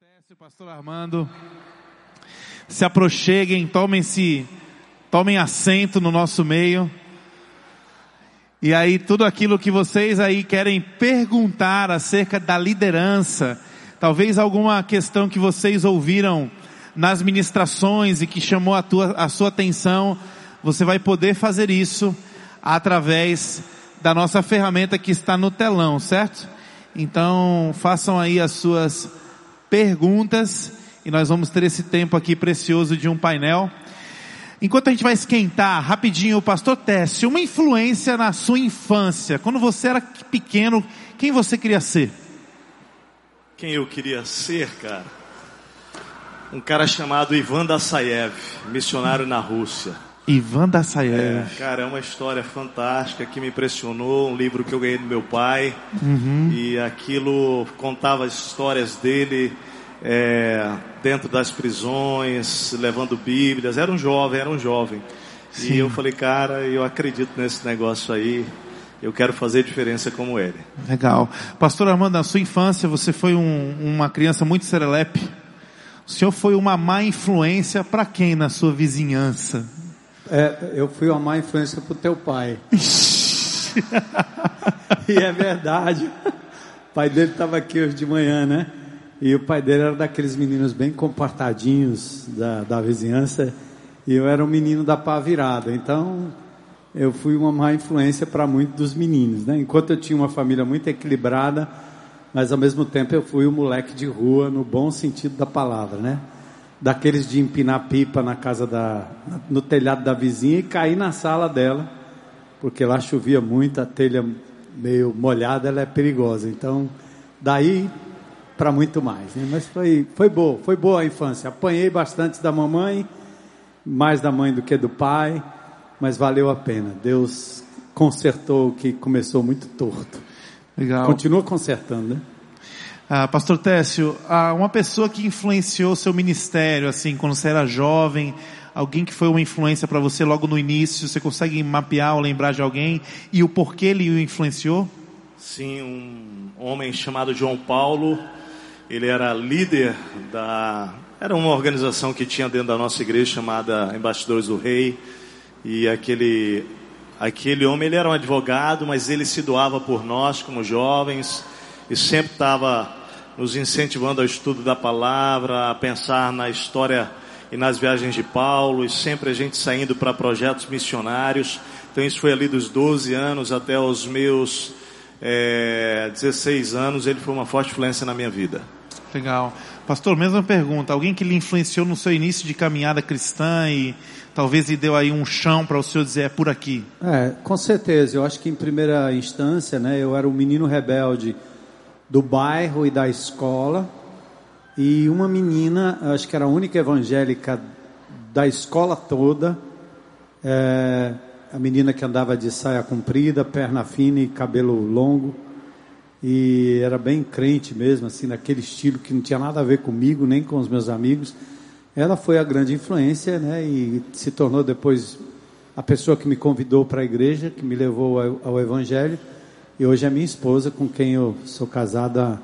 Técio, pastor Armando, se aproxeguem, tomem-se, tomem assento no nosso meio. E aí tudo aquilo que vocês aí querem perguntar acerca da liderança, talvez alguma questão que vocês ouviram nas ministrações e que chamou a, tua, a sua atenção, você vai poder fazer isso através da nossa ferramenta que está no telão, certo? Então façam aí as suas perguntas e nós vamos ter esse tempo aqui precioso de um painel. Enquanto a gente vai esquentar rapidinho, o pastor Teste, uma influência na sua infância. Quando você era pequeno, quem você queria ser? Quem eu queria ser, cara? Um cara chamado Ivan Dassaev, missionário na Rússia. Ivan Dassaev. É, cara, é uma história fantástica que me impressionou, um livro que eu ganhei do meu pai. Uhum. E aquilo contava as histórias dele é, dentro das prisões, levando bíblias. Era um jovem, era um jovem. Sim. E eu falei, cara, eu acredito nesse negócio aí. Eu quero fazer diferença como ele. Legal. Pastor Armando, na sua infância você foi um, uma criança muito serelepe. O senhor foi uma má influência para quem na sua vizinhança? É, eu fui uma má influência pro teu pai. e é verdade. O pai dele estava aqui hoje de manhã, né? E o pai dele era daqueles meninos bem comportadinhos da, da vizinhança. E eu era um menino da pá virada. Então, eu fui uma má influência para muitos dos meninos, né? Enquanto eu tinha uma família muito equilibrada, mas ao mesmo tempo eu fui o moleque de rua no bom sentido da palavra, né? Daqueles de empinar pipa na casa da, no telhado da vizinha e cair na sala dela, porque lá chovia muito, a telha meio molhada, ela é perigosa. Então, daí para muito mais, né? Mas foi, foi boa, foi boa a infância. Apanhei bastante da mamãe, mais da mãe do que do pai, mas valeu a pena. Deus consertou o que começou muito torto. Legal. Continua consertando, né? Ah, Pastor Técio, ah, uma pessoa que influenciou seu ministério, assim, quando você era jovem, alguém que foi uma influência para você logo no início, você consegue mapear ou lembrar de alguém e o porquê ele o influenciou? Sim, um homem chamado João Paulo, ele era líder da, era uma organização que tinha dentro da nossa igreja chamada Embaixadores do Rei, e aquele, aquele homem, ele era um advogado, mas ele se doava por nós como jovens, e sempre estava nos incentivando ao estudo da palavra, a pensar na história e nas viagens de Paulo, e sempre a gente saindo para projetos missionários. Então isso foi ali dos 12 anos até os meus é, 16 anos, ele foi uma forte influência na minha vida. Legal. Pastor, mesma pergunta. Alguém que lhe influenciou no seu início de caminhada cristã e talvez lhe deu aí um chão para o senhor dizer é por aqui? É, com certeza. Eu acho que em primeira instância, né, eu era um menino rebelde do bairro e da escola. E uma menina, acho que era a única evangélica da escola toda, é, a menina que andava de saia comprida, perna fina e cabelo longo. E era bem crente mesmo, assim, naquele estilo que não tinha nada a ver comigo, nem com os meus amigos. Ela foi a grande influência, né? E se tornou depois a pessoa que me convidou para a igreja, que me levou ao, ao evangelho. E hoje é minha esposa, com quem eu sou casado há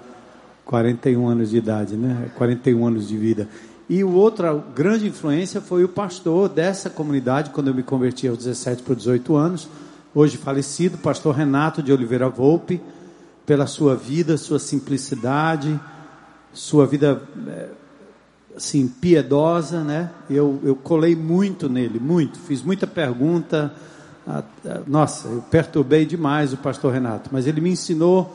41 anos de idade, né? 41 anos de vida. E outra grande influência foi o pastor dessa comunidade, quando eu me converti aos 17 para 18 anos, hoje falecido, pastor Renato de Oliveira Volpe, pela sua vida, sua simplicidade, sua vida eh, assim piedosa, né? Eu, eu colei muito nele, muito, fiz muita pergunta, nossa, eu perturbei demais o pastor Renato, mas ele me ensinou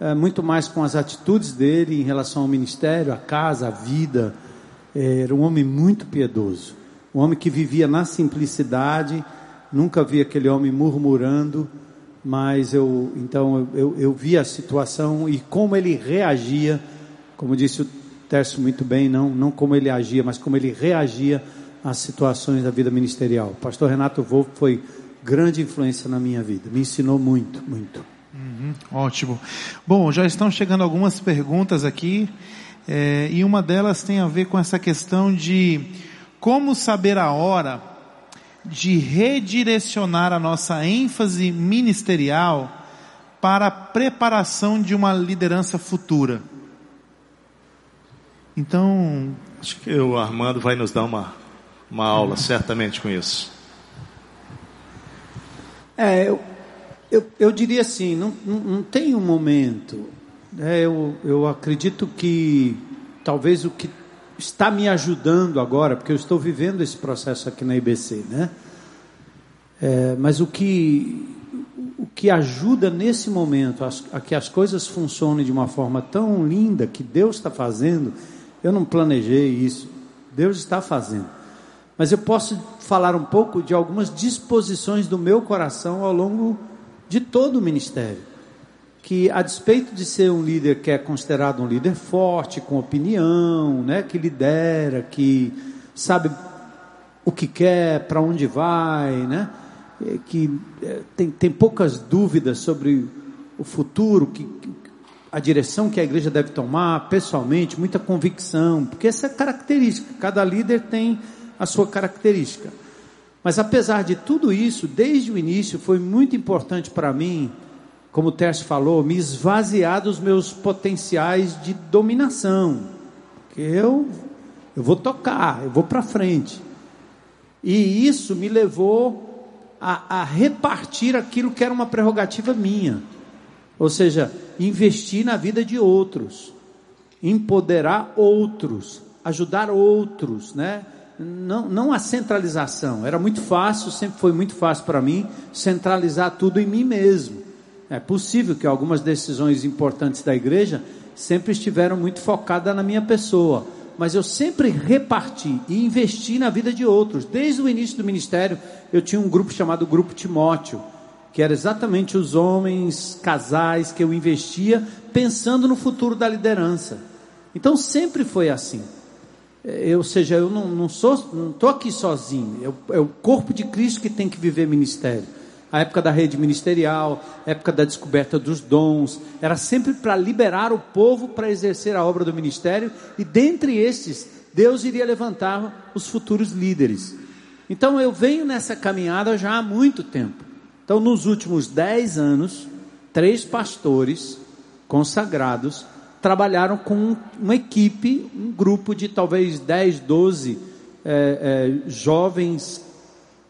é, muito mais com as atitudes dele em relação ao ministério, à casa, à vida. É, era um homem muito piedoso, um homem que vivia na simplicidade, nunca vi aquele homem murmurando, mas eu então eu, eu vi a situação e como ele reagia, como disse o Tércio muito bem, não, não como ele agia, mas como ele reagia às situações da vida ministerial. O pastor Renato Wolff foi grande influência na minha vida. Me ensinou muito, muito. Uhum, ótimo. Bom, já estão chegando algumas perguntas aqui, é, e uma delas tem a ver com essa questão de como saber a hora de redirecionar a nossa ênfase ministerial para a preparação de uma liderança futura. Então, Acho que o Armando vai nos dar uma, uma aula, certamente, com isso. É, eu, eu, eu diria assim, não, não, não tem um momento. É, eu, eu acredito que talvez o que está me ajudando agora, porque eu estou vivendo esse processo aqui na IBC, né? É, mas o que, o que ajuda nesse momento a, a que as coisas funcionem de uma forma tão linda que Deus está fazendo, eu não planejei isso, Deus está fazendo. Mas eu posso falar um pouco de algumas disposições do meu coração ao longo de todo o ministério. Que, a despeito de ser um líder que é considerado um líder forte, com opinião, né, que lidera, que sabe o que quer, para onde vai, né, que é, tem, tem poucas dúvidas sobre o futuro, que, a direção que a igreja deve tomar, pessoalmente, muita convicção, porque essa é característica, cada líder tem a sua característica. Mas apesar de tudo isso, desde o início foi muito importante para mim, como o Tércio falou, me esvaziar dos meus potenciais de dominação. Porque eu, eu vou tocar, eu vou para frente. E isso me levou a, a repartir aquilo que era uma prerrogativa minha. Ou seja, investir na vida de outros, empoderar outros, ajudar outros, né? Não, não a centralização. Era muito fácil, sempre foi muito fácil para mim centralizar tudo em mim mesmo. É possível que algumas decisões importantes da igreja sempre estiveram muito focadas na minha pessoa, mas eu sempre reparti e investi na vida de outros. Desde o início do ministério, eu tinha um grupo chamado Grupo Timóteo que era exatamente os homens, casais que eu investia pensando no futuro da liderança. Então sempre foi assim. Eu, é, ou seja, eu não, não sou, não estou aqui sozinho. é o corpo de Cristo que tem que viver ministério. A época da rede ministerial, época da descoberta dos dons, era sempre para liberar o povo para exercer a obra do ministério e dentre estes, Deus iria levantar os futuros líderes. Então eu venho nessa caminhada já há muito tempo. Então, nos últimos dez anos, três pastores consagrados trabalharam com uma equipe, um grupo de talvez 10, 12 é, é, jovens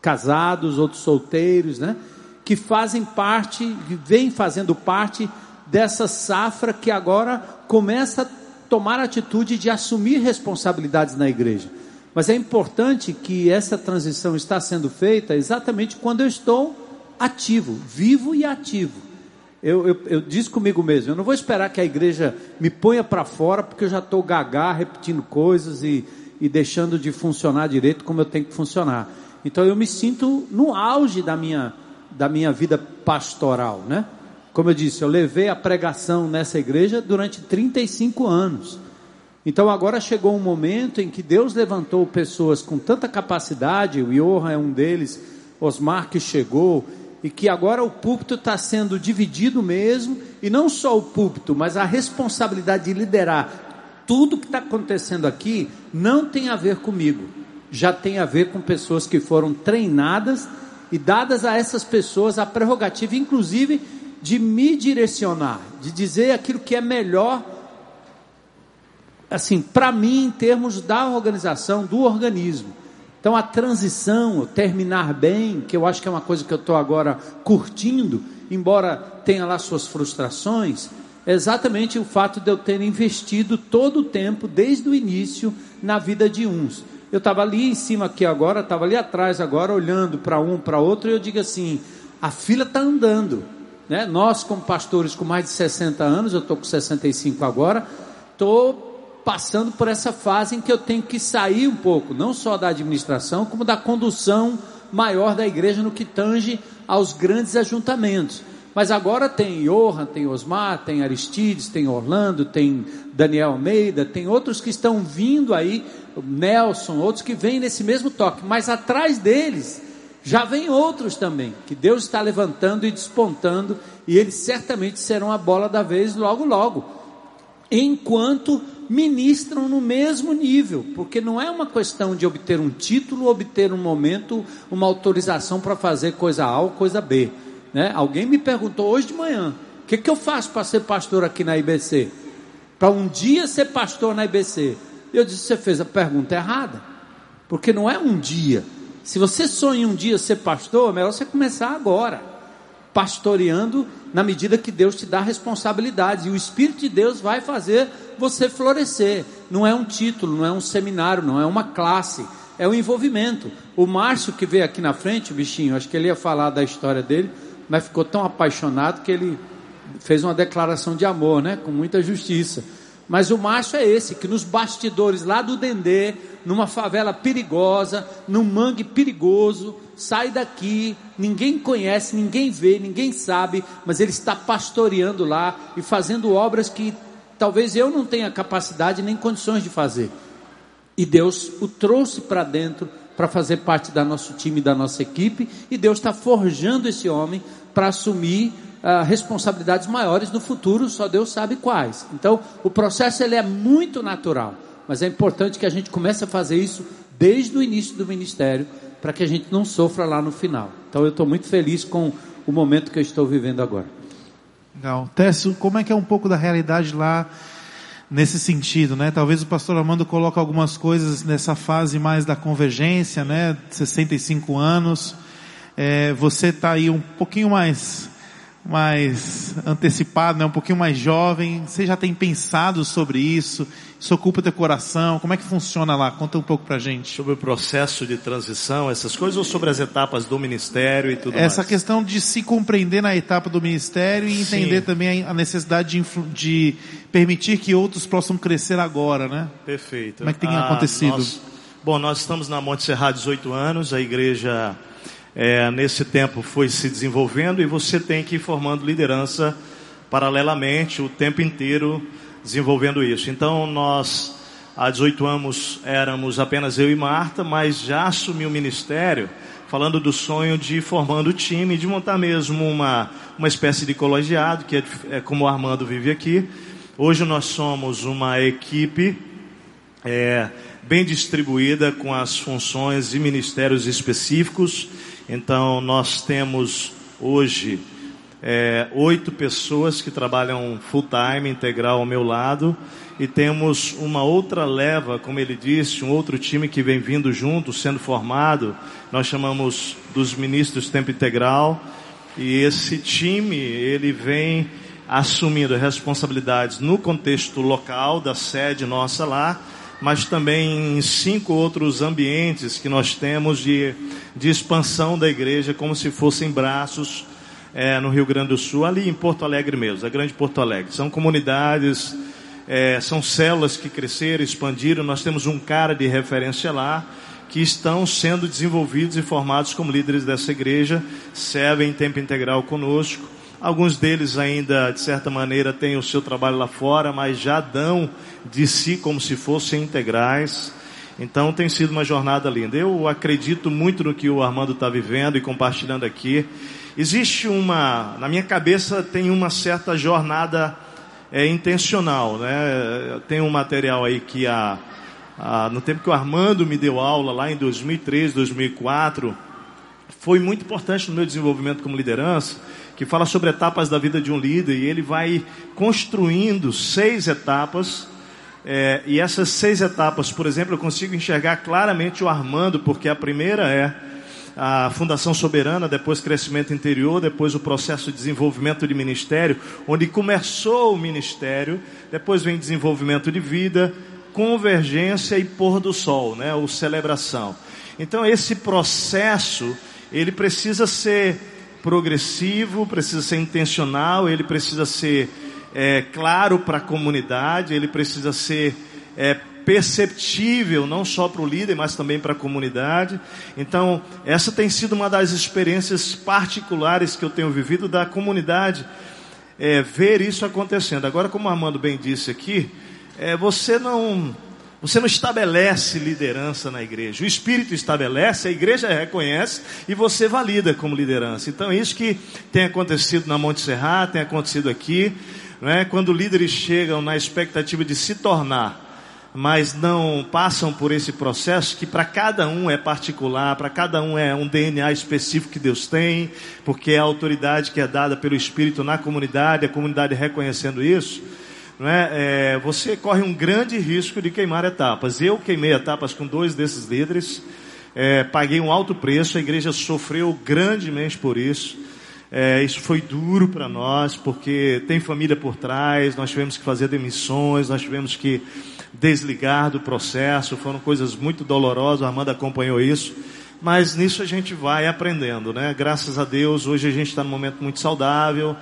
casados, outros solteiros, né? Que fazem parte, vêm fazendo parte dessa safra que agora começa a tomar a atitude de assumir responsabilidades na igreja. Mas é importante que essa transição está sendo feita exatamente quando eu estou ativo, vivo e ativo. Eu, eu, eu disse comigo mesmo, eu não vou esperar que a igreja me ponha para fora, porque eu já estou gagá, repetindo coisas e, e deixando de funcionar direito como eu tenho que funcionar. Então eu me sinto no auge da minha, da minha vida pastoral, né? Como eu disse, eu levei a pregação nessa igreja durante 35 anos. Então agora chegou um momento em que Deus levantou pessoas com tanta capacidade, o Johan é um deles, Osmar que chegou, e que agora o púlpito está sendo dividido mesmo, e não só o púlpito, mas a responsabilidade de liderar tudo que está acontecendo aqui não tem a ver comigo, já tem a ver com pessoas que foram treinadas e dadas a essas pessoas a prerrogativa, inclusive, de me direcionar, de dizer aquilo que é melhor, assim, para mim, em termos da organização, do organismo. Então a transição, terminar bem, que eu acho que é uma coisa que eu estou agora curtindo, embora tenha lá suas frustrações, é exatamente o fato de eu ter investido todo o tempo, desde o início, na vida de uns. Eu estava ali em cima aqui agora, estava ali atrás agora, olhando para um, para outro, e eu digo assim: a fila está andando. Né? Nós, como pastores com mais de 60 anos, eu estou com 65 agora, estou passando por essa fase em que eu tenho que sair um pouco, não só da administração, como da condução maior da igreja no que tange aos grandes ajuntamentos. Mas agora tem Johan, tem Osmar, tem Aristides, tem Orlando, tem Daniel Almeida, tem outros que estão vindo aí, Nelson, outros que vêm nesse mesmo toque, mas atrás deles já vem outros também, que Deus está levantando e despontando, e eles certamente serão a bola da vez logo, logo. Enquanto ministram no mesmo nível, porque não é uma questão de obter um título, obter um momento, uma autorização para fazer coisa A ou coisa B. Né? Alguém me perguntou hoje de manhã: o que, que eu faço para ser pastor aqui na IBC? Para um dia ser pastor na IBC? Eu disse: Você fez a pergunta errada. Porque não é um dia. Se você sonha um dia ser pastor, é melhor você começar agora. Pastoreando na medida que Deus te dá responsabilidades. E o Espírito de Deus vai fazer você florescer. Não é um título, não é um seminário, não é uma classe. É o envolvimento. O Márcio que veio aqui na frente, o bichinho, acho que ele ia falar da história dele, mas ficou tão apaixonado que ele fez uma declaração de amor, né? Com muita justiça. Mas o macho é esse, que nos bastidores lá do Dendê, numa favela perigosa, num mangue perigoso, sai daqui, ninguém conhece, ninguém vê, ninguém sabe, mas ele está pastoreando lá e fazendo obras que talvez eu não tenha capacidade nem condições de fazer. E Deus o trouxe para dentro para fazer parte da nosso time, da nossa equipe, e Deus está forjando esse homem para assumir uh, responsabilidades maiores no futuro, só Deus sabe quais. Então, o processo ele é muito natural, mas é importante que a gente comece a fazer isso desde o início do ministério, para que a gente não sofra lá no final. Então, eu estou muito feliz com o momento que eu estou vivendo agora. Legal. Técio, como é que é um pouco da realidade lá nesse sentido, né? Talvez o pastor Armando coloque algumas coisas nessa fase mais da convergência, né? 65 anos. É, você está aí um pouquinho mais mais antecipado, né, um pouquinho mais jovem, você já tem pensado sobre isso? Isso ocupa teu coração? Como é que funciona lá? Conta um pouco pra gente. Sobre o processo de transição, essas coisas, ou sobre as etapas do ministério e tudo Essa mais? questão de se compreender na etapa do ministério e entender Sim. também a necessidade de, de, permitir que outros possam crescer agora, né? Perfeito. Como é que tem ah, acontecido? Nós, bom, nós estamos na Monte Serra há 18 anos, a igreja é, nesse tempo foi se desenvolvendo e você tem que ir formando liderança paralelamente o tempo inteiro desenvolvendo isso. Então nós há 18 anos éramos apenas eu e Marta, mas já assumi o ministério falando do sonho de ir formando o time, de montar mesmo uma, uma espécie de colegiado, que é, é como o Armando vive aqui. Hoje nós somos uma equipe é, bem distribuída com as funções e ministérios específicos então, nós temos hoje é, oito pessoas que trabalham full time, integral ao meu lado, e temos uma outra leva, como ele disse, um outro time que vem vindo junto, sendo formado. Nós chamamos dos ministros tempo integral, e esse time ele vem assumindo responsabilidades no contexto local da sede nossa lá mas também em cinco outros ambientes que nós temos de, de expansão da igreja, como se fossem braços é, no Rio Grande do Sul, ali em Porto Alegre mesmo, a grande Porto Alegre. São comunidades, é, são células que cresceram, expandiram. Nós temos um cara de referência lá que estão sendo desenvolvidos e formados como líderes dessa igreja, servem em tempo integral conosco. Alguns deles ainda, de certa maneira, têm o seu trabalho lá fora, mas já dão de si como se fossem integrais. Então tem sido uma jornada linda. Eu acredito muito no que o Armando está vivendo e compartilhando aqui. Existe uma, na minha cabeça tem uma certa jornada é, intencional, né? Tem um material aí que a, a, no tempo que o Armando me deu aula lá em 2003, 2004, foi muito importante no meu desenvolvimento como liderança que fala sobre etapas da vida de um líder e ele vai construindo seis etapas. É, e essas seis etapas, por exemplo, eu consigo enxergar claramente o Armando, porque a primeira é a Fundação Soberana, depois crescimento interior, depois o processo de desenvolvimento de ministério, onde começou o ministério, depois vem desenvolvimento de vida, convergência e pôr do sol, né, ou celebração. Então esse processo, ele precisa ser progressivo, precisa ser intencional, ele precisa ser é, claro para a comunidade, ele precisa ser é, perceptível não só para o líder, mas também para a comunidade. Então, essa tem sido uma das experiências particulares que eu tenho vivido da comunidade, é, ver isso acontecendo. Agora, como o Armando bem disse aqui, é, você não você não estabelece liderança na igreja. O Espírito estabelece, a igreja reconhece e você valida como liderança. Então isso que tem acontecido na Monte Serra, tem acontecido aqui. Né? Quando líderes chegam na expectativa de se tornar, mas não passam por esse processo que para cada um é particular, para cada um é um DNA específico que Deus tem, porque é a autoridade que é dada pelo Espírito na comunidade, a comunidade reconhecendo isso é? é? você corre um grande risco de queimar etapas. Eu queimei etapas com dois desses líderes, é, paguei um alto preço, a igreja sofreu grandemente por isso. É, isso foi duro para nós, porque tem família por trás, nós tivemos que fazer demissões, nós tivemos que desligar do processo, foram coisas muito dolorosas, a Amanda acompanhou isso, mas nisso a gente vai aprendendo, né? Graças a Deus, hoje a gente está num momento muito saudável,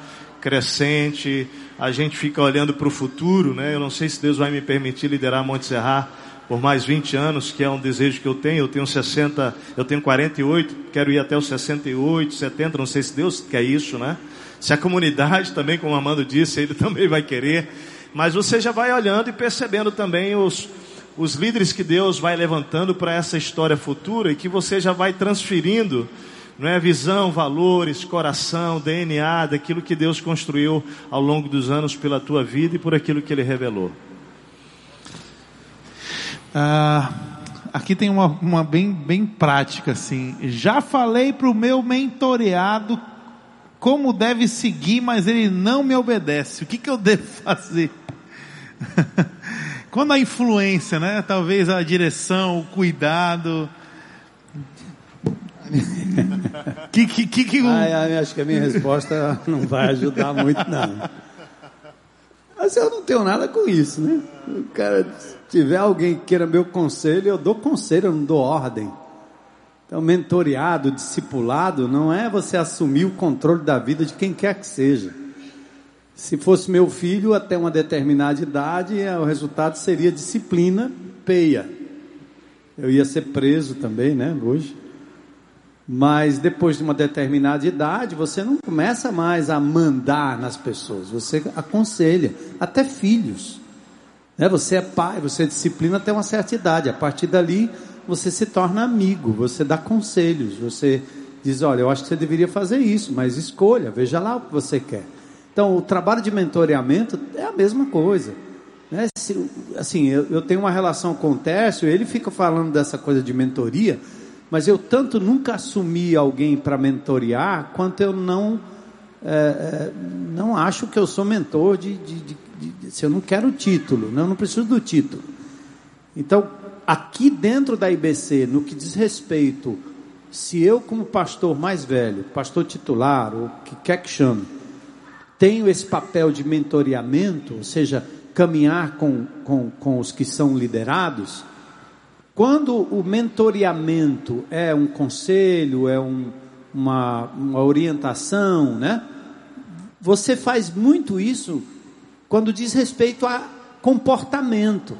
crescente, a gente fica olhando para o futuro, né? Eu não sei se Deus vai me permitir liderar Monte Serrar por mais 20 anos, que é um desejo que eu tenho. Eu tenho 60, eu tenho 48, quero ir até os 68, 70, não sei se Deus quer isso, né? Se a comunidade também, como Amando disse, ele também vai querer. Mas você já vai olhando e percebendo também os, os líderes que Deus vai levantando para essa história futura e que você já vai transferindo, não é visão, valores, coração, DNA daquilo que Deus construiu ao longo dos anos pela tua vida e por aquilo que Ele revelou. Ah, aqui tem uma, uma bem, bem prática assim. Já falei para o meu mentoreado como deve seguir, mas ele não me obedece. O que, que eu devo fazer? Quando a influência, né? Talvez a direção, o cuidado. que, que, que, que ai, acho que a minha resposta não vai ajudar muito, não. Mas eu não tenho nada com isso, né? O cara, se tiver alguém que queira meu conselho, eu dou conselho, eu não dou ordem. Então, mentoreado, discipulado, não é você assumir o controle da vida de quem quer que seja. Se fosse meu filho até uma determinada idade, é, o resultado seria disciplina peia. Eu ia ser preso também, né, hoje. Mas depois de uma determinada idade, você não começa mais a mandar nas pessoas, você aconselha, até filhos. Né? Você é pai, você disciplina até uma certa idade. A partir dali, você se torna amigo, você dá conselhos, você diz: Olha, eu acho que você deveria fazer isso, mas escolha, veja lá o que você quer. Então, o trabalho de mentoreamento é a mesma coisa. Né? Assim, eu, eu, tenho uma relação com o Tércio, ele fica falando dessa coisa de mentoria, mas eu tanto nunca assumi alguém para mentorear, quanto eu não, é, é, não acho que eu sou mentor de, de, de, de, se eu não quero o título, né? eu não preciso do título. Então, aqui dentro da IBC, no que diz respeito, se eu como pastor mais velho, pastor titular, ou que quer que chame, tenho esse papel de mentoreamento, ou seja, caminhar com, com, com os que são liderados, quando o mentoreamento é um conselho, é um, uma, uma orientação, né? Você faz muito isso quando diz respeito a comportamento,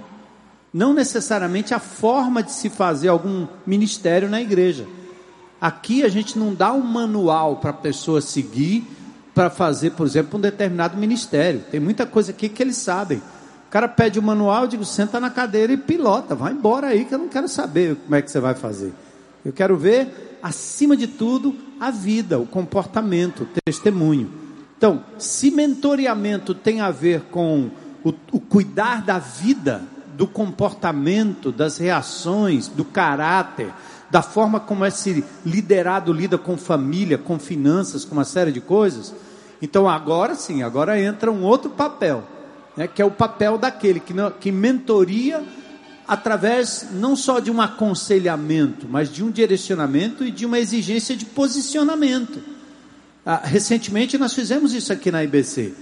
não necessariamente a forma de se fazer algum ministério na igreja. Aqui a gente não dá um manual para a pessoa seguir para fazer, por exemplo, um determinado ministério. Tem muita coisa aqui que eles sabem. Cara pede o manual, eu digo, senta na cadeira e pilota, vai embora aí que eu não quero saber como é que você vai fazer. Eu quero ver, acima de tudo, a vida, o comportamento, o testemunho. Então, se mentoreamento tem a ver com o, o cuidar da vida, do comportamento, das reações, do caráter, da forma como esse liderado lida com família, com finanças, com uma série de coisas, então agora sim, agora entra um outro papel, né, que é o papel daquele que, não, que mentoria através não só de um aconselhamento, mas de um direcionamento e de uma exigência de posicionamento. Ah, recentemente nós fizemos isso aqui na IBC.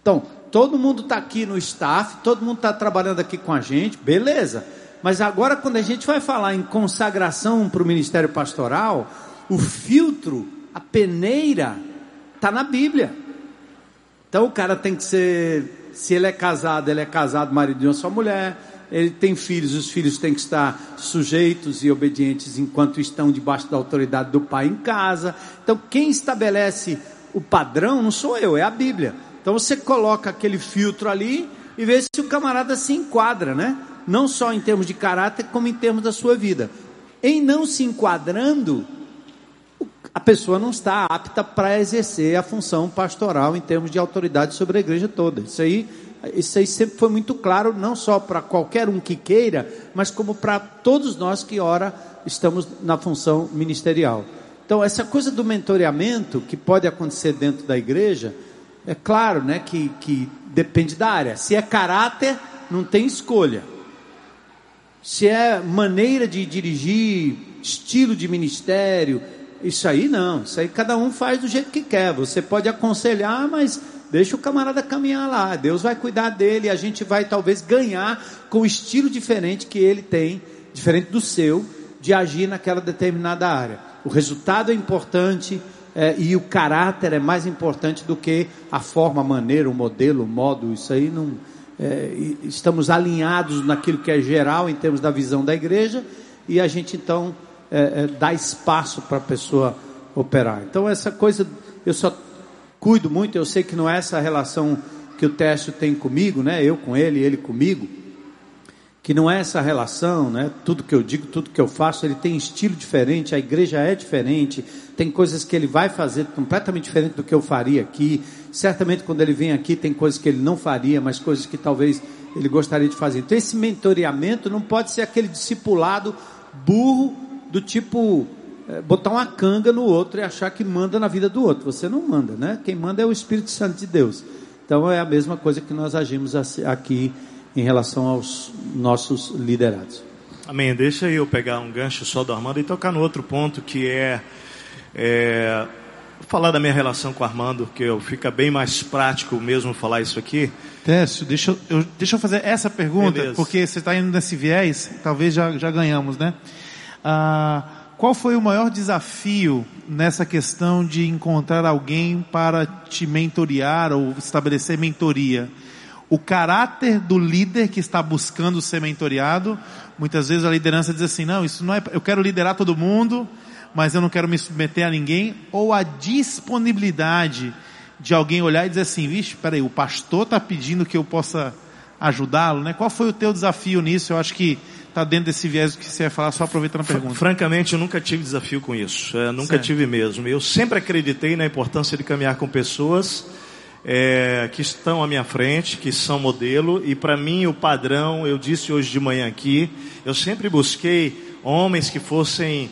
Então, todo mundo está aqui no staff, todo mundo está trabalhando aqui com a gente, beleza. Mas agora, quando a gente vai falar em consagração para o ministério pastoral, o filtro, a peneira, Está na Bíblia. Então o cara tem que ser, se ele é casado, ele é casado, marido de uma só mulher. Ele tem filhos, os filhos têm que estar sujeitos e obedientes enquanto estão debaixo da autoridade do pai em casa. Então quem estabelece o padrão não sou eu, é a Bíblia. Então você coloca aquele filtro ali e vê se o camarada se enquadra, né? Não só em termos de caráter, como em termos da sua vida. Em não se enquadrando, a pessoa não está apta para exercer a função pastoral em termos de autoridade sobre a igreja toda. Isso aí, isso aí sempre foi muito claro, não só para qualquer um que queira, mas como para todos nós que, ora, estamos na função ministerial. Então, essa coisa do mentoreamento, que pode acontecer dentro da igreja, É claro, né, que, que depende da área. Se é caráter, não tem escolha. Se é maneira de dirigir, estilo de ministério, isso aí não. Isso aí cada um faz do jeito que quer. Você pode aconselhar, mas deixa o camarada caminhar lá. Deus vai cuidar dele a gente vai talvez ganhar com o estilo diferente que ele tem, diferente do seu, de agir naquela determinada área. O resultado é importante é, e o caráter é mais importante do que a forma, a maneira, o modelo, o modo. Isso aí não. É, estamos alinhados naquilo que é geral em termos da visão da igreja e a gente então é, é, dá espaço para a pessoa operar. Então essa coisa eu só cuido muito. Eu sei que não é essa relação que o Técio tem comigo, né? Eu com ele, ele comigo que não é essa relação, né? Tudo que eu digo, tudo que eu faço, ele tem estilo diferente, a igreja é diferente, tem coisas que ele vai fazer completamente diferente do que eu faria aqui. Certamente quando ele vem aqui tem coisas que ele não faria, mas coisas que talvez ele gostaria de fazer. Então esse mentoreamento não pode ser aquele discipulado burro do tipo é, botar uma canga no outro e achar que manda na vida do outro. Você não manda, né? Quem manda é o Espírito Santo de Deus. Então é a mesma coisa que nós agimos aqui em relação aos nossos liderados. Amém. Deixa eu pegar um gancho só do Armando e tocar no outro ponto que é, é falar da minha relação com o Armando, que eu fica bem mais prático mesmo falar isso aqui. Técio, deixa eu, deixa eu fazer essa pergunta, Beleza. porque você está indo nesse viés, talvez já, já ganhamos, né? Ah, qual foi o maior desafio nessa questão de encontrar alguém para te mentorear ou estabelecer mentoria? o caráter do líder que está buscando ser mentoreado. Muitas vezes a liderança diz assim: não, isso não é, eu quero liderar todo mundo, mas eu não quero me submeter a ninguém. Ou a disponibilidade de alguém olhar e dizer assim: vixe, peraí, o pastor está pedindo que eu possa ajudá-lo, né? Qual foi o teu desafio nisso? Eu acho que está dentro desse viés que você vai falar, só aproveitando a pergunta. Francamente, eu nunca tive desafio com isso. É, nunca certo. tive mesmo. Eu sempre acreditei na importância de caminhar com pessoas é, que estão à minha frente, que são modelo, e para mim o padrão, eu disse hoje de manhã aqui, eu sempre busquei homens que fossem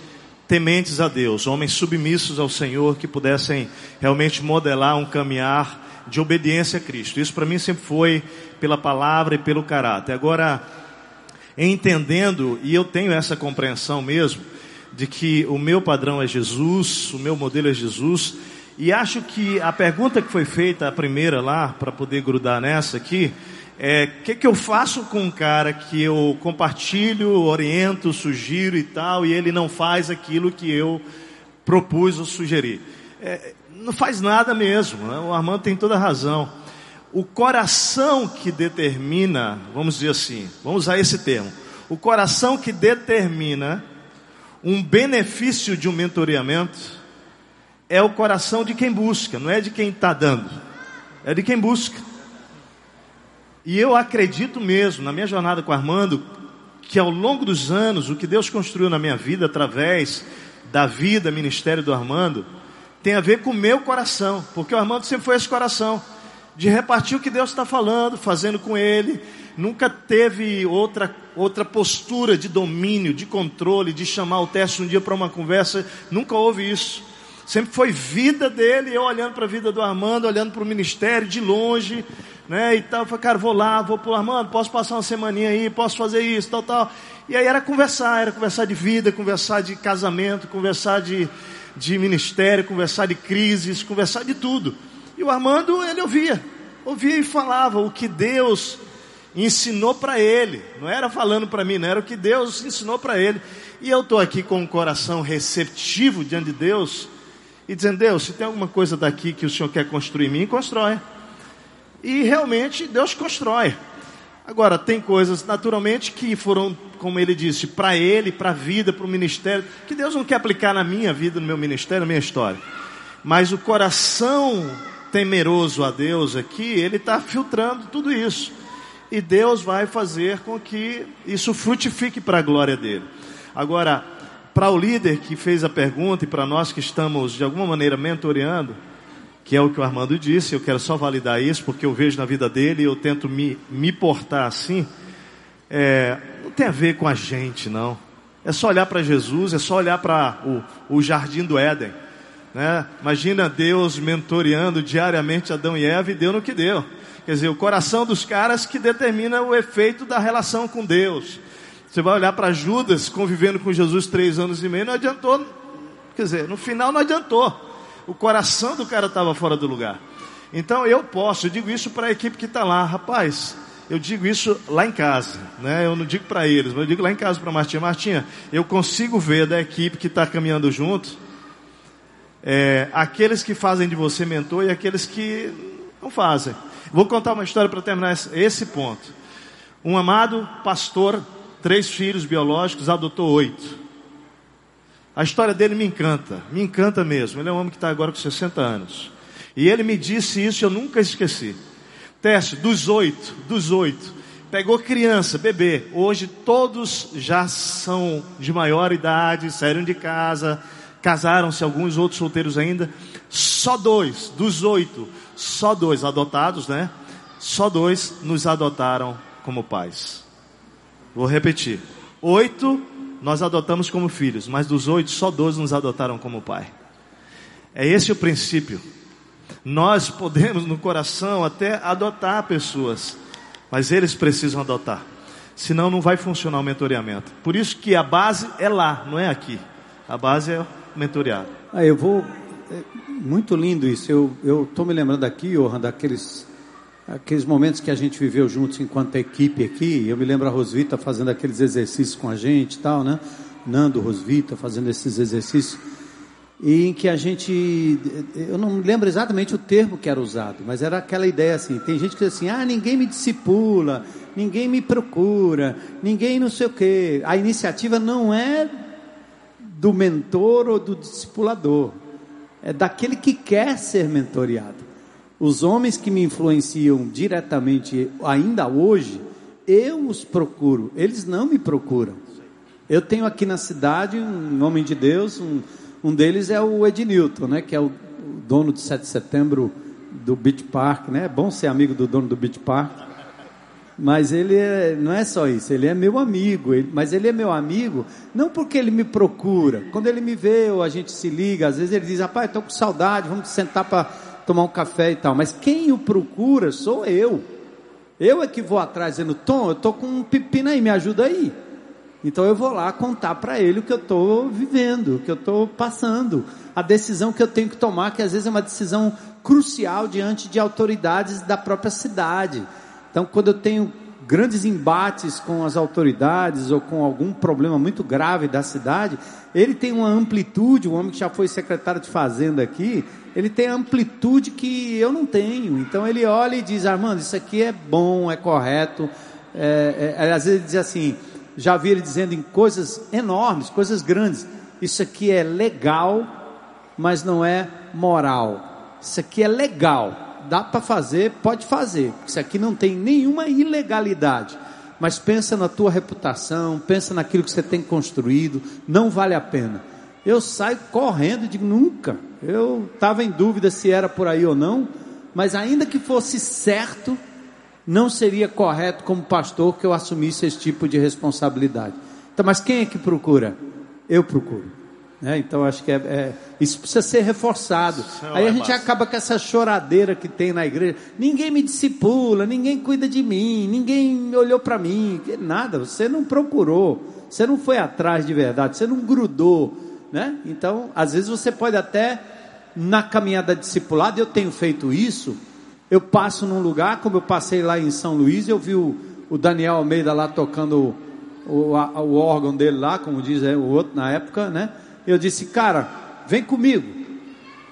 tementes a Deus, homens submissos ao Senhor, que pudessem realmente modelar um caminhar de obediência a Cristo. Isso para mim sempre foi pela palavra e pelo caráter. Agora, entendendo, e eu tenho essa compreensão mesmo, de que o meu padrão é Jesus, o meu modelo é Jesus, e acho que a pergunta que foi feita, a primeira lá, para poder grudar nessa aqui, é o que, que eu faço com um cara que eu compartilho, oriento, sugiro e tal, e ele não faz aquilo que eu propus ou sugeri? É, não faz nada mesmo, né? o Armando tem toda a razão. O coração que determina, vamos dizer assim, vamos usar esse termo, o coração que determina um benefício de um mentoreamento é o coração de quem busca, não é de quem está dando, é de quem busca. E eu acredito mesmo, na minha jornada com Armando, que ao longo dos anos, o que Deus construiu na minha vida através da vida, ministério do Armando, tem a ver com o meu coração, porque o Armando sempre foi esse coração, de repartir o que Deus está falando, fazendo com ele, nunca teve outra, outra postura de domínio, de controle, de chamar o teste um dia para uma conversa, nunca houve isso. Sempre foi vida dele, eu olhando para a vida do Armando, olhando para o ministério de longe, né? E tal. Eu falei, cara, vou lá, vou pro Armando, posso passar uma semaninha aí, posso fazer isso, tal, tal. E aí era conversar, era conversar de vida, conversar de casamento, conversar de, de ministério, conversar de crises, conversar de tudo. E o Armando, ele ouvia, ouvia e falava o que Deus ensinou para ele. Não era falando para mim, não era o que Deus ensinou para ele. E eu estou aqui com o coração receptivo diante de Deus e dizendo: Deus, se tem alguma coisa daqui que o Senhor quer construir em mim, constrói. E realmente Deus constrói. Agora, tem coisas naturalmente que foram, como ele disse, para ele, para a vida, para o ministério, que Deus não quer aplicar na minha vida, no meu ministério, na minha história. Mas o coração temeroso a Deus aqui, ele está filtrando tudo isso. E Deus vai fazer com que isso frutifique para a glória dele. Agora, para o líder que fez a pergunta e para nós que estamos de alguma maneira mentoreando, que é o que o Armando disse, eu quero só validar isso porque eu vejo na vida dele e eu tento me, me portar assim. É, não tem a ver com a gente, não. É só olhar para Jesus, é só olhar para o, o jardim do Éden. Né? Imagina Deus mentoreando diariamente Adão e Eva e deu no que deu. Quer dizer, o coração dos caras que determina o efeito da relação com Deus. Você vai olhar para Judas convivendo com Jesus três anos e meio, não adiantou. Quer dizer, no final não adiantou. O coração do cara estava fora do lugar. Então eu posso, eu digo isso para a equipe que está lá, rapaz. Eu digo isso lá em casa, né? Eu não digo para eles, mas eu digo lá em casa para Martinha. Martinha, eu consigo ver da equipe que está caminhando junto, é, aqueles que fazem de você mentor e aqueles que não fazem. Vou contar uma história para terminar esse ponto. Um amado pastor, três filhos biológicos, adotou oito. A história dele me encanta, me encanta mesmo. Ele é um homem que está agora com 60 anos. E ele me disse isso, eu nunca esqueci. Teste, dos oito, dos oito, pegou criança, bebê. Hoje todos já são de maior idade, saíram de casa, casaram-se, alguns outros solteiros ainda. Só dois, dos oito, só dois adotados, né? Só dois nos adotaram como pais. Vou repetir: oito nós adotamos como filhos, mas dos oito, só dois nos adotaram como pai. É esse o princípio. Nós podemos no coração até adotar pessoas, mas eles precisam adotar. Senão não vai funcionar o mentoreamento. Por isso que a base é lá, não é aqui. A base é o mentoreado. Ah, eu vou é muito lindo isso. Eu estou me lembrando aqui, Johan, daqueles aqueles momentos que a gente viveu juntos enquanto equipe aqui. Eu me lembro a Rosvita fazendo aqueles exercícios com a gente e tal, né? Nando, Rosvita fazendo esses exercícios. E em que a gente, eu não lembro exatamente o termo que era usado, mas era aquela ideia assim: tem gente que diz assim, ah, ninguém me discipula, ninguém me procura, ninguém não sei o quê. A iniciativa não é do mentor ou do discipulador é daquele que quer ser mentoreado. Os homens que me influenciam diretamente ainda hoje, eu os procuro, eles não me procuram. Eu tenho aqui na cidade um homem de Deus, um, um deles é o Ednilton, né, que é o dono do 7 de setembro do Beach Park, né? É bom ser amigo do dono do Beach Park. Mas ele é, não é só isso, ele é meu amigo, ele, mas ele é meu amigo não porque ele me procura. Quando ele me vê ou a gente se liga, às vezes ele diz, rapaz, estou com saudade, vamos sentar para tomar um café e tal. Mas quem o procura sou eu. Eu é que vou atrás dizendo, Tom, eu estou com um pepino aí, me ajuda aí. Então eu vou lá contar para ele o que eu estou vivendo, o que eu estou passando, a decisão que eu tenho que tomar, que às vezes é uma decisão crucial diante de autoridades da própria cidade então, quando eu tenho grandes embates com as autoridades ou com algum problema muito grave da cidade, ele tem uma amplitude, o homem que já foi secretário de Fazenda aqui, ele tem amplitude que eu não tenho. Então ele olha e diz, Armando, isso aqui é bom, é correto. É, é, às vezes ele diz assim, já vi ele dizendo em coisas enormes, coisas grandes, isso aqui é legal, mas não é moral. Isso aqui é legal, dá para fazer, pode fazer. Isso aqui não tem nenhuma ilegalidade. Mas pensa na tua reputação, pensa naquilo que você tem construído, não vale a pena. Eu saio correndo e digo, nunca. Eu estava em dúvida se era por aí ou não, mas ainda que fosse certo, não seria correto como pastor que eu assumisse esse tipo de responsabilidade. Então, mas quem é que procura? Eu procuro. Né? Então acho que é, é, isso precisa ser reforçado. Aí a é gente acaba com essa choradeira que tem na igreja. Ninguém me discipula, ninguém cuida de mim, ninguém olhou para mim. Nada, você não procurou, você não foi atrás de verdade, você não grudou. Né? Então, às vezes você pode até, na caminhada discipulada, eu tenho feito isso. Eu passo num lugar, como eu passei lá em São Luís, eu vi o, o Daniel Almeida lá tocando o, o, o órgão dele lá, como diz o outro na época, né? Eu disse, cara, vem comigo,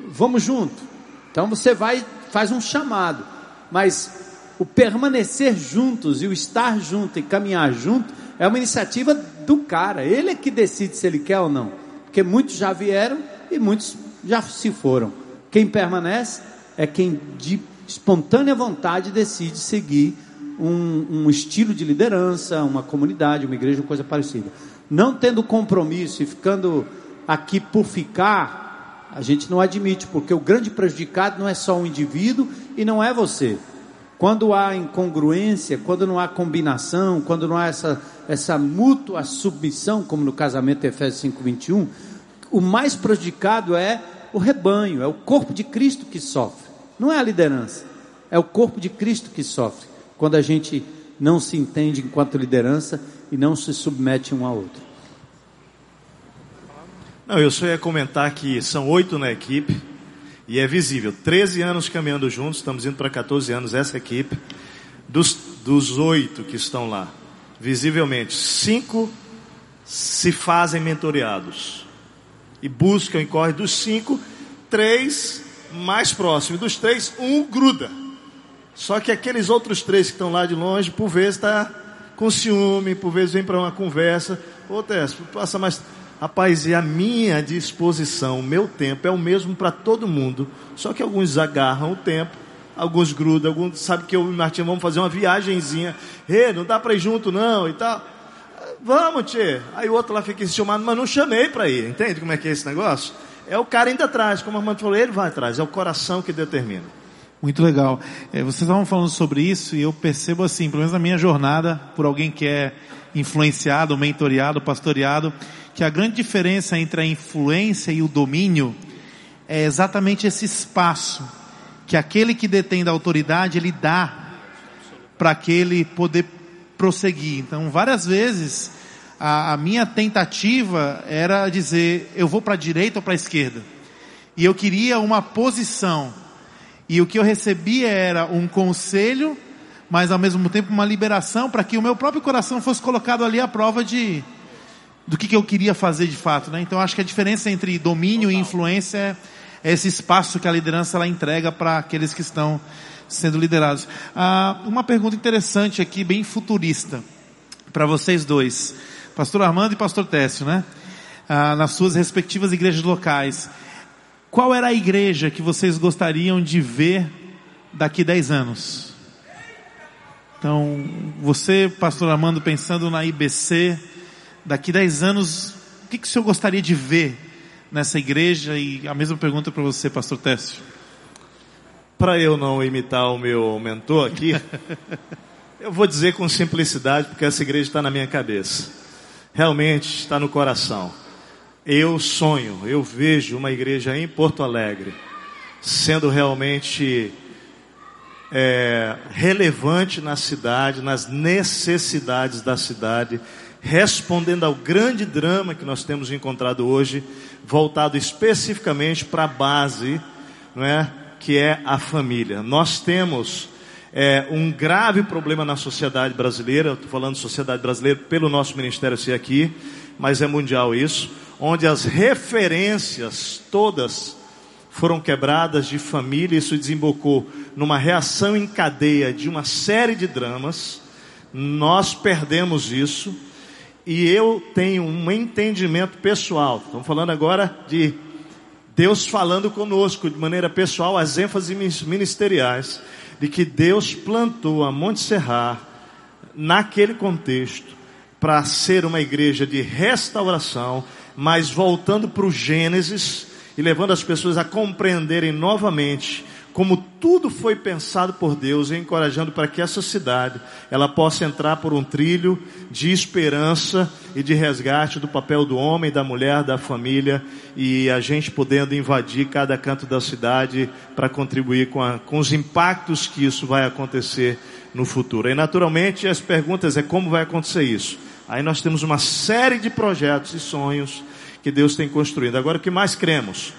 vamos junto. Então você vai, faz um chamado, mas o permanecer juntos e o estar junto e caminhar junto é uma iniciativa do cara. Ele é que decide se ele quer ou não, porque muitos já vieram e muitos já se foram. Quem permanece é quem de espontânea vontade decide seguir um, um estilo de liderança, uma comunidade, uma igreja, coisa parecida. Não tendo compromisso e ficando aqui por ficar, a gente não admite, porque o grande prejudicado não é só o indivíduo e não é você. Quando há incongruência, quando não há combinação, quando não há essa, essa mútua submissão, como no casamento Efésios 5:21, o mais prejudicado é o rebanho, é o corpo de Cristo que sofre. Não é a liderança, é o corpo de Cristo que sofre. Quando a gente não se entende enquanto liderança e não se submete um ao outro. Não, eu só ia comentar que são oito na equipe e é visível. 13 anos caminhando juntos, estamos indo para 14 anos essa equipe. Dos, oito que estão lá, visivelmente, cinco se fazem mentoreados e buscam e correm. Dos cinco, três mais próximos. Dos três, um gruda. Só que aqueles outros três que estão lá de longe, por vezes está com ciúme, por vezes vem para uma conversa. Ô Tess, passa mais. Rapaz, e a minha disposição, o meu tempo é o mesmo para todo mundo. Só que alguns agarram o tempo, alguns grudam, alguns sabem que eu e o Martinho vamos fazer uma viagenzinha. Ei, não dá para ir junto não e tal. Vamos, tchê. Aí o outro lá fica enciumado, mas não chamei para ir. Entende como é que é esse negócio? É o cara ainda atrás, como a irmã falou, ele vai atrás, é o coração que determina. Muito legal. É, vocês estavam falando sobre isso e eu percebo assim, pelo menos na minha jornada, por alguém que é influenciado, mentoreado, pastoreado, que a grande diferença entre a influência e o domínio é exatamente esse espaço que aquele que detém da autoridade ele dá para aquele poder prosseguir. Então, várias vezes a, a minha tentativa era dizer eu vou para a direita ou para a esquerda. E eu queria uma posição e o que eu recebia era um conselho, mas ao mesmo tempo uma liberação para que o meu próprio coração fosse colocado ali à prova de do que, que eu queria fazer de fato, né? Então acho que a diferença entre domínio Total. e influência é, esse espaço que a liderança ela entrega para aqueles que estão sendo liderados. Ah, uma pergunta interessante aqui, bem futurista, para vocês dois, Pastor Armando e Pastor Técio, né? Ah, nas suas respectivas igrejas locais. Qual era a igreja que vocês gostariam de ver daqui 10 anos? Então, você, pastor Amando, pensando na IBC, daqui 10 anos, o que, que o senhor gostaria de ver nessa igreja? E a mesma pergunta para você, pastor Técio. Para eu não imitar o meu mentor aqui, eu vou dizer com simplicidade, porque essa igreja está na minha cabeça. Realmente está no coração. Eu sonho, eu vejo uma igreja em Porto Alegre sendo realmente é, relevante na cidade, nas necessidades da cidade, respondendo ao grande drama que nós temos encontrado hoje, voltado especificamente para a base, não é, que é a família. Nós temos é, um grave problema na sociedade brasileira, estou falando sociedade brasileira pelo nosso ministério ser aqui, mas é mundial isso onde as referências todas foram quebradas de família, isso desembocou numa reação em cadeia de uma série de dramas. Nós perdemos isso e eu tenho um entendimento pessoal. Estamos falando agora de Deus falando conosco de maneira pessoal, as ênfases ministeriais, de que Deus plantou a Monte Serrar naquele contexto para ser uma igreja de restauração, mas voltando para o Gênesis e levando as pessoas a compreenderem novamente como tudo foi pensado por Deus encorajando para que essa cidade ela possa entrar por um trilho de esperança e de resgate do papel do homem, da mulher, da família e a gente podendo invadir cada canto da cidade para contribuir com, a, com os impactos que isso vai acontecer no futuro. E naturalmente as perguntas é como vai acontecer isso. Aí nós temos uma série de projetos e sonhos que Deus tem construído. Agora, o que mais cremos?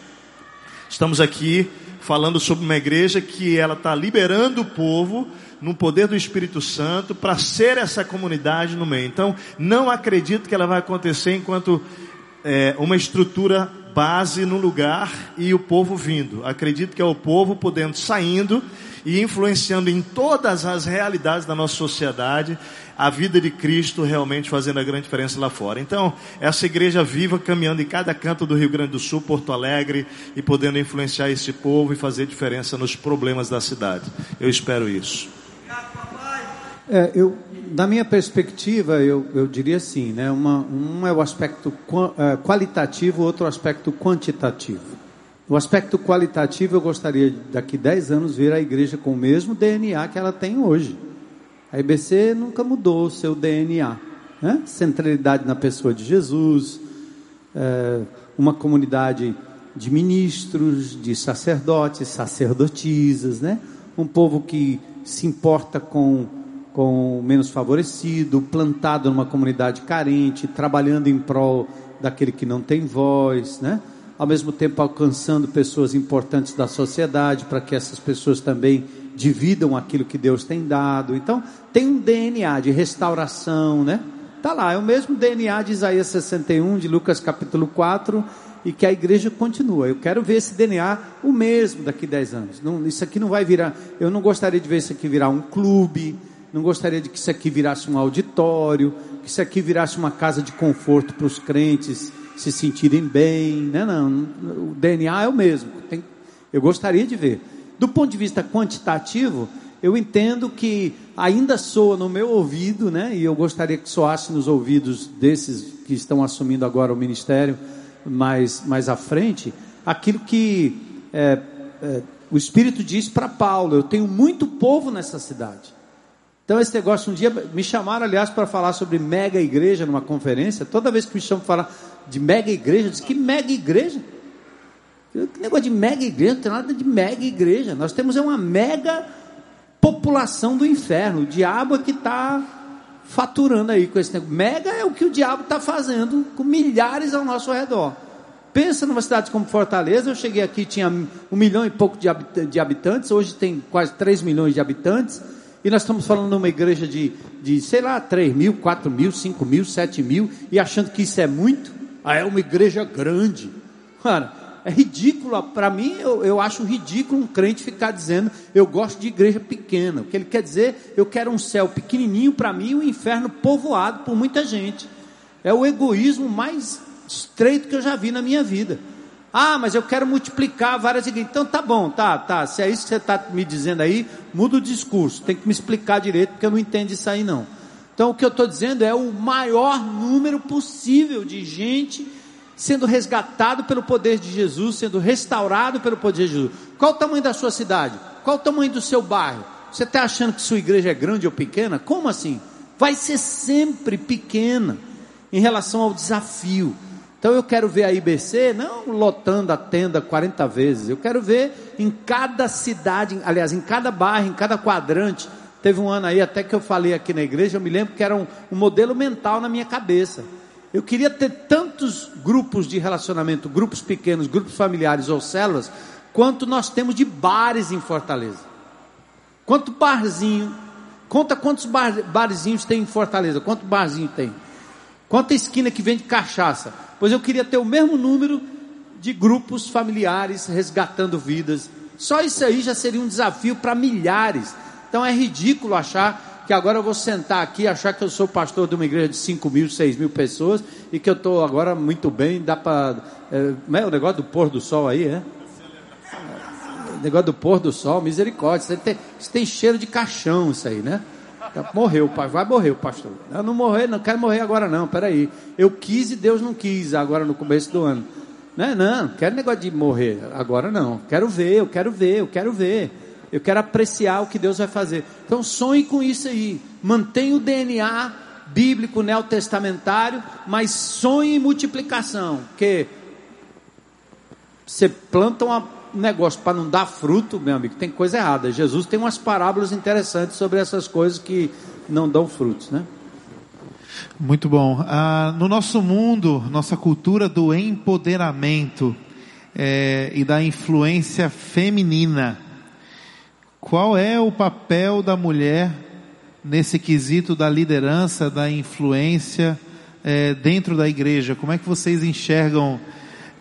Estamos aqui falando sobre uma igreja que ela está liberando o povo no poder do Espírito Santo para ser essa comunidade no meio. Então, não acredito que ela vai acontecer enquanto é, uma estrutura base no lugar e o povo vindo. Acredito que é o povo podendo saindo e influenciando em todas as realidades da nossa sociedade a vida de Cristo realmente fazendo a grande diferença lá fora. Então, essa igreja viva caminhando em cada canto do Rio Grande do Sul, Porto Alegre e podendo influenciar esse povo e fazer diferença nos problemas da cidade. Eu espero isso. É, eu, da minha perspectiva, eu, eu diria assim, né? Uma, um é o aspecto é, qualitativo, outro aspecto quantitativo. O aspecto qualitativo, eu gostaria daqui 10 anos ver a igreja com o mesmo DNA que ela tem hoje. A IBC nunca mudou o seu DNA. Né? Centralidade na pessoa de Jesus, é, uma comunidade de ministros, de sacerdotes, sacerdotisas, né? Um povo que se importa com com o menos favorecido, plantado numa comunidade carente, trabalhando em prol daquele que não tem voz, né? Ao mesmo tempo alcançando pessoas importantes da sociedade para que essas pessoas também dividam aquilo que Deus tem dado. Então, tem um DNA de restauração, né? Tá lá, é o mesmo DNA de Isaías 61, de Lucas capítulo 4, e que a igreja continua. Eu quero ver esse DNA o mesmo daqui a 10 anos. Não, isso aqui não vai virar, eu não gostaria de ver isso aqui virar um clube, não gostaria de que isso aqui virasse um auditório, que isso aqui virasse uma casa de conforto para os crentes se sentirem bem, né? Não, o DNA é o mesmo. Tem, eu gostaria de ver. Do ponto de vista quantitativo, eu entendo que ainda soa no meu ouvido, né? E eu gostaria que soasse nos ouvidos desses que estão assumindo agora o ministério mais, mais à frente, aquilo que é, é, o Espírito diz para Paulo: Eu tenho muito povo nessa cidade. Então, esse negócio, um dia me chamaram, aliás, para falar sobre mega igreja numa conferência. Toda vez que me chamam para falar de mega igreja, eu disse: Que mega igreja? Que negócio de mega igreja? Não tem nada de mega igreja. Nós temos uma mega população do inferno. O diabo é que está faturando aí com esse negócio. Mega é o que o diabo está fazendo com milhares ao nosso redor. Pensa numa cidade como Fortaleza. Eu cheguei aqui, tinha um milhão e pouco de habitantes. Hoje tem quase 3 milhões de habitantes. E nós estamos falando de uma igreja de, de, sei lá, 3 mil, 4 mil, 5 mil, 7 mil, e achando que isso é muito. Ah, é uma igreja grande. Cara, é ridículo. Para mim, eu, eu acho ridículo um crente ficar dizendo eu gosto de igreja pequena. O que ele quer dizer, eu quero um céu pequenininho para mim e um inferno povoado por muita gente. É o egoísmo mais estreito que eu já vi na minha vida. Ah, mas eu quero multiplicar várias igrejas. Então tá bom, tá, tá. Se é isso que você está me dizendo aí, muda o discurso. Tem que me explicar direito, porque eu não entendo isso aí não. Então o que eu estou dizendo é o maior número possível de gente sendo resgatado pelo poder de Jesus, sendo restaurado pelo poder de Jesus. Qual o tamanho da sua cidade? Qual o tamanho do seu bairro? Você está achando que sua igreja é grande ou pequena? Como assim? Vai ser sempre pequena em relação ao desafio. Então eu quero ver a IBC não lotando a tenda 40 vezes, eu quero ver em cada cidade, aliás, em cada bairro, em cada quadrante. Teve um ano aí até que eu falei aqui na igreja, eu me lembro que era um, um modelo mental na minha cabeça. Eu queria ter tantos grupos de relacionamento, grupos pequenos, grupos familiares ou células, quanto nós temos de bares em Fortaleza. Quanto barzinho, conta quantos bar, barzinhos tem em Fortaleza, quanto barzinho tem? Quanta esquina que vende cachaça? pois eu queria ter o mesmo número de grupos familiares resgatando vidas. Só isso aí já seria um desafio para milhares. Então é ridículo achar que agora eu vou sentar aqui achar que eu sou pastor de uma igreja de 5 mil, 6 mil pessoas e que eu estou agora muito bem, dá para. É, é o negócio do pôr do sol aí, é? O negócio do pôr do sol, misericórdia. Você tem, você tem cheiro de caixão isso aí, né? Morreu, pai. Vai morrer o pastor. Eu não morrer, não quero morrer agora não. Peraí. Eu quis e Deus não quis agora no começo do ano. Não, é, não, quero negócio de morrer agora não. Quero ver, eu quero ver, eu quero ver. Eu quero apreciar o que Deus vai fazer. Então sonhe com isso aí. Mantenha o DNA bíblico neotestamentário, mas sonhe em multiplicação. Porque você planta uma negócio para não dar fruto, meu amigo, tem coisa errada. Jesus tem umas parábolas interessantes sobre essas coisas que não dão frutos, né? Muito bom. Ah, no nosso mundo, nossa cultura do empoderamento é, e da influência feminina, qual é o papel da mulher nesse quesito da liderança, da influência é, dentro da igreja? Como é que vocês enxergam?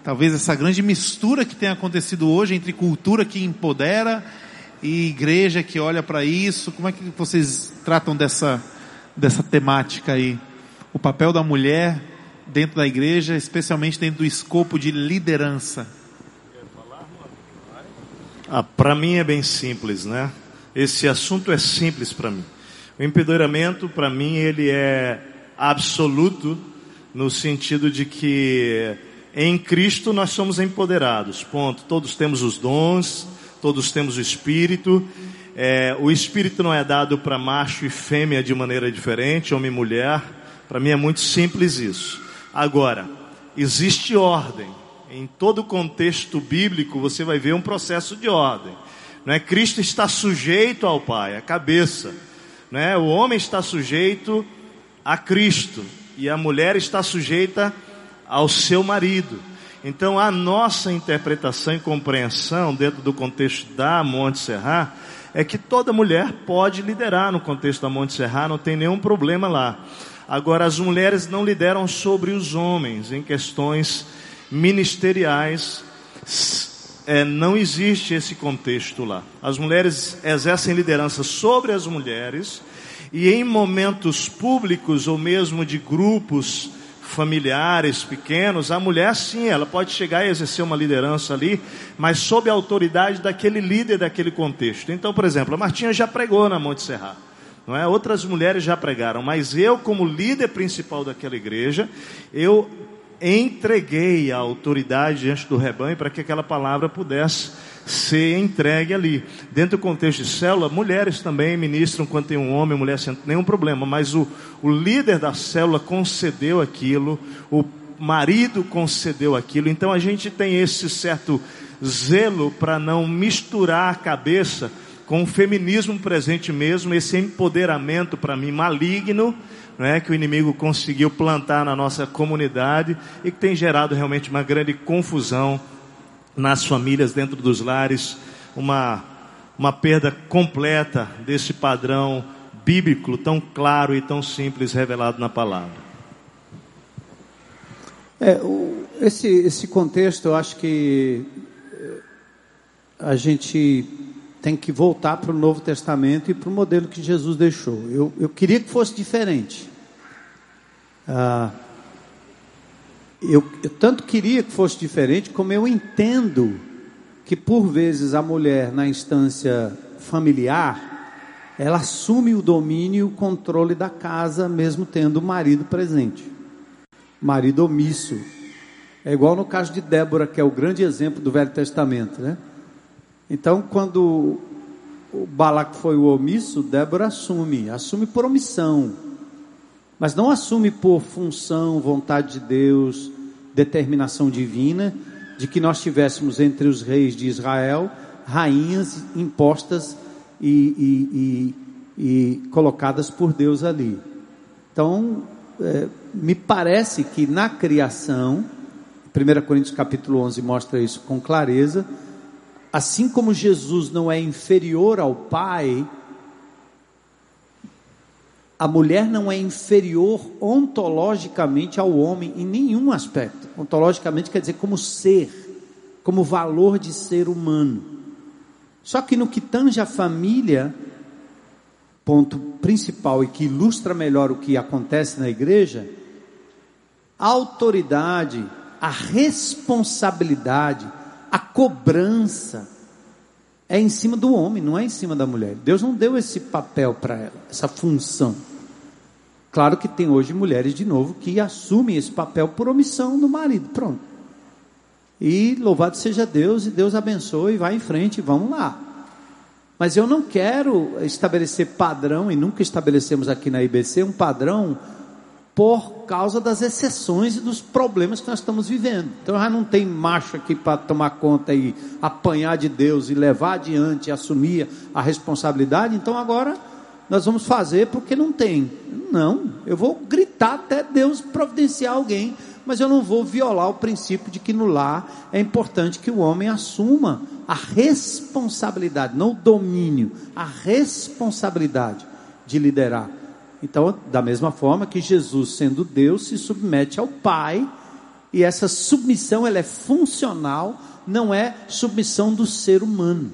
talvez essa grande mistura que tem acontecido hoje entre cultura que empodera e igreja que olha para isso. Como é que vocês tratam dessa, dessa temática aí? O papel da mulher dentro da igreja, especialmente dentro do escopo de liderança. Ah, para mim é bem simples, né? Esse assunto é simples para mim. O empoderamento, para mim, ele é absoluto no sentido de que em Cristo nós somos empoderados. Ponto. Todos temos os dons, todos temos o Espírito. É, o Espírito não é dado para macho e fêmea de maneira diferente, homem e mulher. Para mim é muito simples isso. Agora, existe ordem em todo o contexto bíblico, você vai ver um processo de ordem. Não é? Cristo está sujeito ao Pai, a cabeça. Não é? O homem está sujeito a Cristo e a mulher está sujeita ao seu marido. Então, a nossa interpretação e compreensão dentro do contexto da Monte Serra é que toda mulher pode liderar no contexto da Monte Serra, não tem nenhum problema lá. Agora, as mulheres não lideram sobre os homens em questões ministeriais. É, não existe esse contexto lá. As mulheres exercem liderança sobre as mulheres e em momentos públicos ou mesmo de grupos familiares pequenos, a mulher sim, ela pode chegar e exercer uma liderança ali, mas sob a autoridade daquele líder daquele contexto. Então, por exemplo, a Martinha já pregou na Monte Serra. Não é? Outras mulheres já pregaram, mas eu, como líder principal daquela igreja, eu entreguei a autoridade diante do rebanho para que aquela palavra pudesse ser entregue ali. Dentro do contexto de célula, mulheres também ministram quando tem um homem, mulher sem nenhum problema, mas o, o líder da célula concedeu aquilo, o marido concedeu aquilo, então a gente tem esse certo zelo para não misturar a cabeça com o feminismo presente mesmo, esse empoderamento para mim maligno, é que o inimigo conseguiu plantar na nossa comunidade e que tem gerado realmente uma grande confusão nas famílias, dentro dos lares, uma, uma perda completa desse padrão bíblico tão claro e tão simples revelado na palavra. É, o, esse, esse contexto, eu acho que eh, a gente tem que voltar para o Novo Testamento e para o modelo que Jesus deixou. Eu, eu queria que fosse diferente. Ah, eu, eu tanto queria que fosse diferente, como eu entendo que por vezes a mulher na instância familiar ela assume o domínio e o controle da casa, mesmo tendo o marido presente. Marido omisso. É igual no caso de Débora, que é o grande exemplo do Velho Testamento, né? Então, quando o Balac foi o omisso, Débora assume, assume por omissão, mas não assume por função, vontade de Deus, determinação divina, de que nós tivéssemos entre os reis de Israel rainhas impostas e, e, e, e colocadas por Deus ali. Então, é, me parece que na criação, 1 Coríntios capítulo 11 mostra isso com clareza, assim como Jesus não é inferior ao Pai, a mulher não é inferior ontologicamente ao homem em nenhum aspecto. Ontologicamente quer dizer como ser, como valor de ser humano. Só que no que tange a família, ponto principal e que ilustra melhor o que acontece na igreja, a autoridade, a responsabilidade, a cobrança é em cima do homem, não é em cima da mulher. Deus não deu esse papel para ela, essa função. Claro que tem hoje mulheres de novo que assumem esse papel por omissão do marido. Pronto. E louvado seja Deus e Deus abençoe vai em frente, vamos lá. Mas eu não quero estabelecer padrão, e nunca estabelecemos aqui na IBC um padrão por causa das exceções e dos problemas que nós estamos vivendo. Então já não tem macho aqui para tomar conta e apanhar de Deus e levar adiante, e assumir a responsabilidade. Então agora nós vamos fazer porque não tem. Não, eu vou gritar até Deus providenciar alguém, mas eu não vou violar o princípio de que no lar é importante que o homem assuma a responsabilidade, não o domínio, a responsabilidade de liderar. Então, da mesma forma que Jesus, sendo Deus, se submete ao Pai, e essa submissão ela é funcional, não é submissão do ser humano.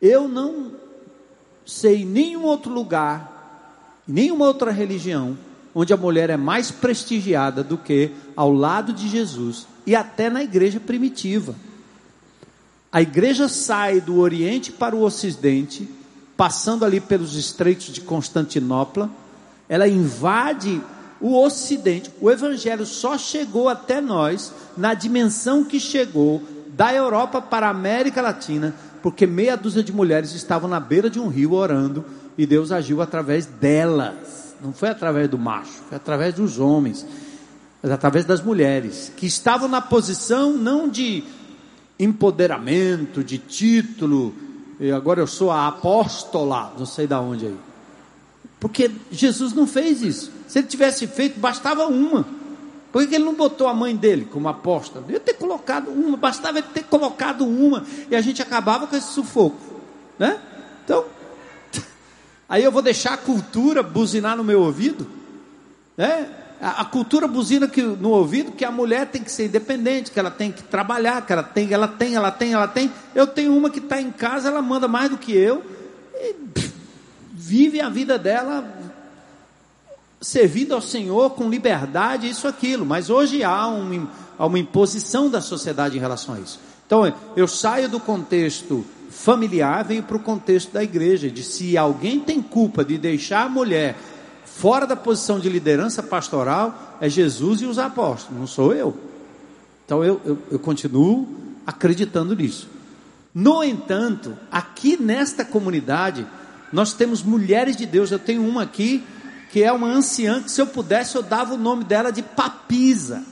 Eu não sei nenhum outro lugar, nenhuma outra religião, onde a mulher é mais prestigiada do que ao lado de Jesus e até na igreja primitiva. A igreja sai do Oriente para o Ocidente, passando ali pelos estreitos de Constantinopla ela invade o Ocidente. O Evangelho só chegou até nós na dimensão que chegou da Europa para a América Latina, porque meia dúzia de mulheres estavam na beira de um rio orando e Deus agiu através delas. Não foi através do macho, foi através dos homens. mas através das mulheres, que estavam na posição não de empoderamento, de título, e agora eu sou a apóstola, não sei da onde aí. Porque Jesus não fez isso. Se ele tivesse feito, bastava uma. Por que ele não botou a mãe dele como apóstola? Ele ter colocado uma, bastava ele ter colocado uma, e a gente acabava com esse sufoco. Né? Então, aí eu vou deixar a cultura buzinar no meu ouvido? Né? A, a cultura buzina que, no ouvido que a mulher tem que ser independente, que ela tem que trabalhar, que ela tem, ela tem, ela tem, ela tem. Eu tenho uma que está em casa, ela manda mais do que eu, e vive a vida dela servindo ao Senhor com liberdade, isso, aquilo. Mas hoje há, um, há uma imposição da sociedade em relação a isso. Então, eu saio do contexto familiar, venho para o contexto da igreja, de se alguém tem culpa de deixar a mulher fora da posição de liderança pastoral, é Jesus e os apóstolos, não sou eu. Então, eu, eu, eu continuo acreditando nisso. No entanto, aqui nesta comunidade, nós temos mulheres de Deus. Eu tenho uma aqui que é uma anciã, que se eu pudesse eu dava o nome dela de Papisa,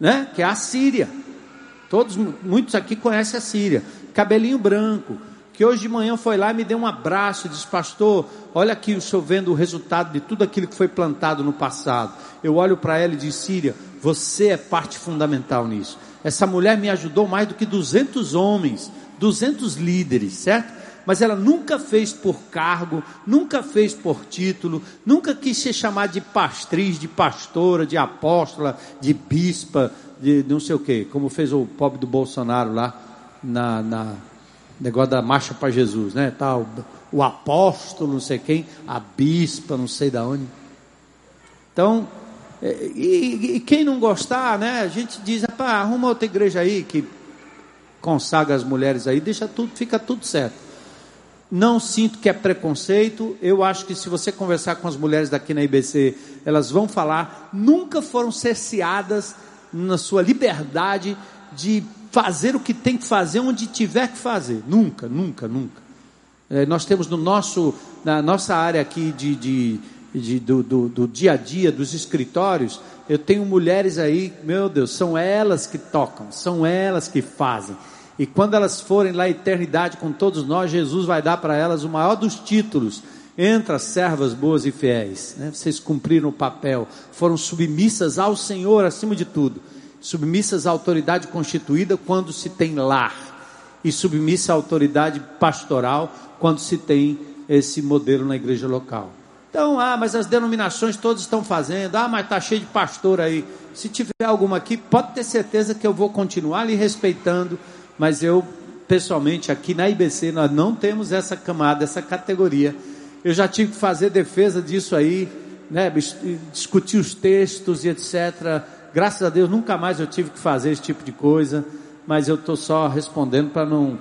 né? Que é a Síria. Todos, muitos aqui conhecem a Síria. Cabelinho branco, que hoje de manhã foi lá e me deu um abraço disse, pastor, olha aqui o senhor vendo o resultado de tudo aquilo que foi plantado no passado. Eu olho para ela e digo, Síria, você é parte fundamental nisso. Essa mulher me ajudou mais do que 200 homens, 200 líderes, certo? Mas ela nunca fez por cargo, nunca fez por título, nunca quis ser chamada de pastriz, de pastora, de apóstola, de bispa, de não sei o que, como fez o pobre do Bolsonaro lá na, na negócio da marcha para Jesus, né? Tal, o apóstolo, não sei quem, a bispa, não sei da onde. Então, é, e, e, quem não gostar, né? A gente diz, arruma outra igreja aí que consagra as mulheres aí, deixa tudo, fica tudo certo. Não sinto que é preconceito. Eu acho que se você conversar com as mulheres daqui na IBC, elas vão falar, nunca foram cerceadas na sua liberdade de fazer o que tem que fazer onde tiver que fazer. Nunca, nunca, nunca. É, nós temos no nosso, na nossa área aqui de, de, de do, do, do dia a dia, dos escritórios, eu tenho mulheres aí, meu Deus, são elas que tocam, são elas que fazem. E quando elas forem lá à eternidade com todos nós, Jesus vai dar para elas o maior dos títulos. Entra, servas boas e fiéis. Né? Vocês cumpriram o papel, foram submissas ao Senhor acima de tudo. Submissas à autoridade constituída quando se tem lar. E submissa à autoridade pastoral quando se tem esse modelo na igreja local. Então, ah, mas as denominações todas estão fazendo. Ah, mas está cheio de pastor aí. Se tiver alguma aqui, pode ter certeza que eu vou continuar lhe respeitando mas eu, pessoalmente, aqui na IBC, nós não temos essa camada, essa categoria. Eu já tive que fazer defesa disso aí, né, discutir os textos e etc. Graças a Deus, nunca mais eu tive que fazer esse tipo de coisa, mas eu estou só respondendo para não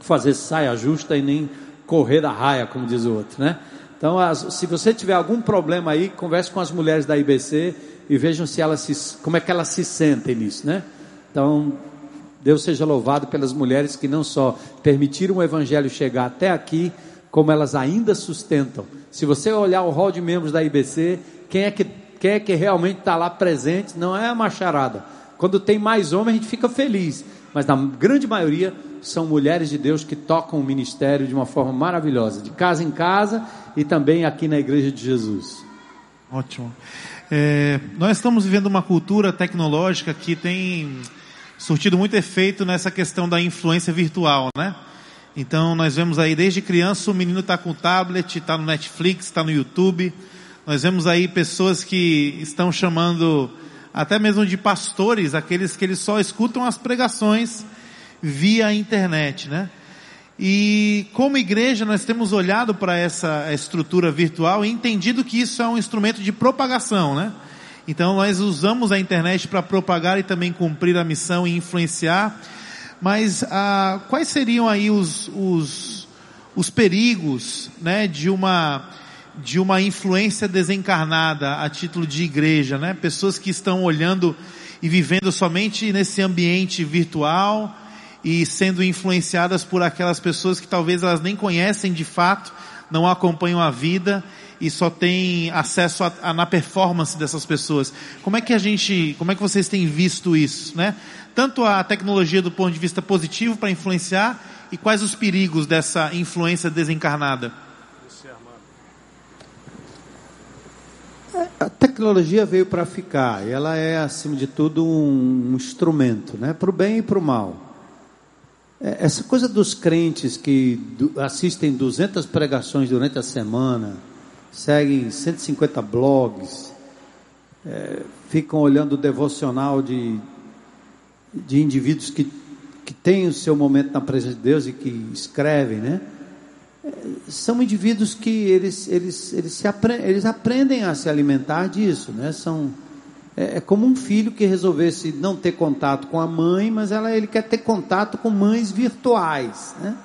fazer saia justa e nem correr da raia, como diz o outro, né? Então, se você tiver algum problema aí, converse com as mulheres da IBC e vejam se elas se, como é que elas se sentem nisso, né? Então, Deus seja louvado pelas mulheres que não só permitiram o evangelho chegar até aqui, como elas ainda sustentam. Se você olhar o hall de membros da IBC, quem é que, quem é que realmente está lá presente não é a macharada. Quando tem mais homens, a gente fica feliz. Mas na grande maioria são mulheres de Deus que tocam o ministério de uma forma maravilhosa, de casa em casa e também aqui na Igreja de Jesus. Ótimo. É, nós estamos vivendo uma cultura tecnológica que tem surtido muito efeito nessa questão da influência virtual, né? Então nós vemos aí desde criança o menino está com tablet, está no Netflix, está no YouTube. Nós vemos aí pessoas que estão chamando até mesmo de pastores, aqueles que eles só escutam as pregações via internet, né? E como igreja nós temos olhado para essa estrutura virtual e entendido que isso é um instrumento de propagação, né? Então nós usamos a internet para propagar e também cumprir a missão e influenciar. Mas ah, quais seriam aí os, os, os perigos né, de uma de uma influência desencarnada a título de igreja, né? Pessoas que estão olhando e vivendo somente nesse ambiente virtual e sendo influenciadas por aquelas pessoas que talvez elas nem conhecem de fato, não acompanham a vida e só tem acesso a, a, na performance dessas pessoas. Como é que a gente, como é que vocês têm visto isso, né? Tanto a tecnologia do ponto de vista positivo para influenciar e quais os perigos dessa influência desencarnada? A tecnologia veio para ficar, ela é acima de tudo um, um instrumento, né, para o bem e para o mal. É, essa coisa dos crentes que assistem 200 pregações durante a semana, seguem 150 blogs, é, ficam olhando o devocional de, de indivíduos que, que têm o seu momento na presença de Deus e que escrevem, né? É, são indivíduos que eles, eles, eles, se apre, eles aprendem a se alimentar disso, né? São, é, é, como um filho que resolvesse não ter contato com a mãe, mas ela, ele quer ter contato com mães virtuais, né?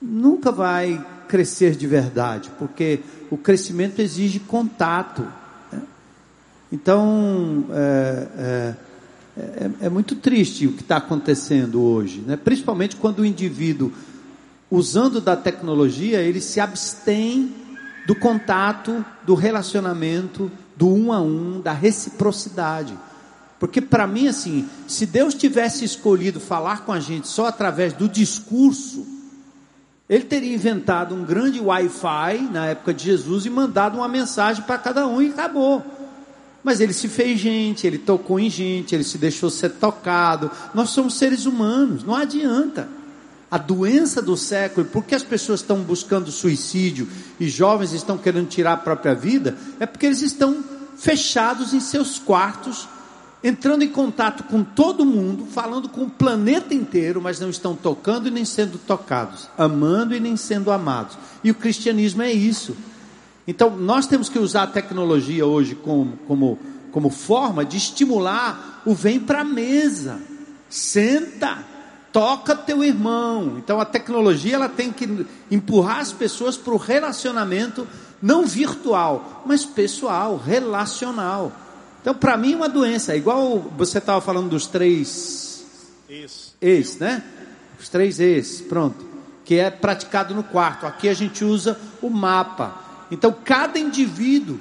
Nunca vai crescer de verdade, porque o crescimento exige contato. Né? Então, é, é, é, é, muito triste o que está acontecendo hoje, né? principalmente quando o indivíduo, usando da tecnologia, ele se abstém do contato, do relacionamento, do um a um, da reciprocidade. Porque para mim, assim, se Deus tivesse escolhido falar com a gente só através do discurso, ele teria inventado um grande Wi-Fi na época de Jesus e mandado uma mensagem para cada um e acabou. Mas ele se fez gente, ele tocou em gente, ele se deixou ser tocado. Nós somos seres humanos, não adianta. A doença do século, porque as pessoas estão buscando suicídio e jovens estão querendo tirar a própria vida, é porque eles estão fechados em seus quartos entrando em contato com todo mundo, falando com o planeta inteiro, mas não estão tocando e nem sendo tocados, amando e nem sendo amados. E o cristianismo é isso. Então, nós temos que usar a tecnologia hoje como, como, como forma de estimular o vem para a mesa. Senta, toca teu irmão. Então, a tecnologia ela tem que empurrar as pessoas para o relacionamento não virtual, mas pessoal, relacional. Então, para mim, é uma doença. É igual você estava falando dos três ex. ex, né? Os três ex, pronto. Que é praticado no quarto. Aqui a gente usa o mapa. Então, cada indivíduo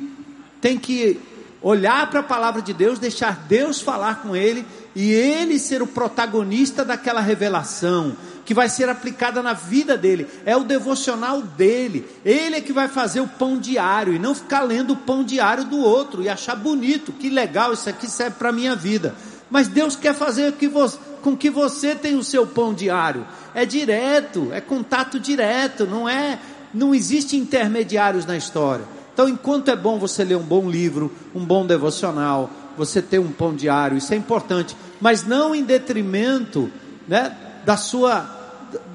tem que olhar para a palavra de Deus, deixar Deus falar com ele e ele ser o protagonista daquela revelação que vai ser aplicada na vida dele, é o devocional dele. Ele é que vai fazer o pão diário e não ficar lendo o pão diário do outro e achar bonito, que legal, isso aqui serve para a minha vida. Mas Deus quer fazer que você, com que você tenha o seu pão diário. É direto, é contato direto, não é, não existe intermediários na história. Então, enquanto é bom você ler um bom livro, um bom devocional, você ter um pão diário, isso é importante, mas não em detrimento, né, da sua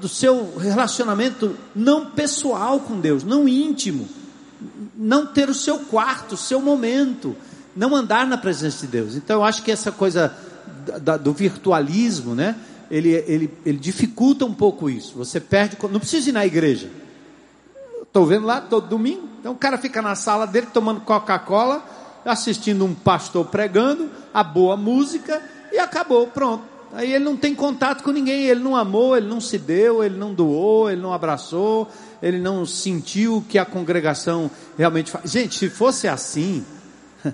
do seu relacionamento não pessoal com Deus, não íntimo, não ter o seu quarto, o seu momento, não andar na presença de Deus. Então eu acho que essa coisa da, do virtualismo, né? Ele, ele, ele dificulta um pouco isso. Você perde, não precisa ir na igreja. Estou vendo lá todo domingo. Então o cara fica na sala dele tomando Coca-Cola, assistindo um pastor pregando, a boa música e acabou, pronto. Aí ele não tem contato com ninguém, ele não amou, ele não se deu, ele não doou, ele não abraçou, ele não sentiu que a congregação realmente faz. Gente, se fosse assim,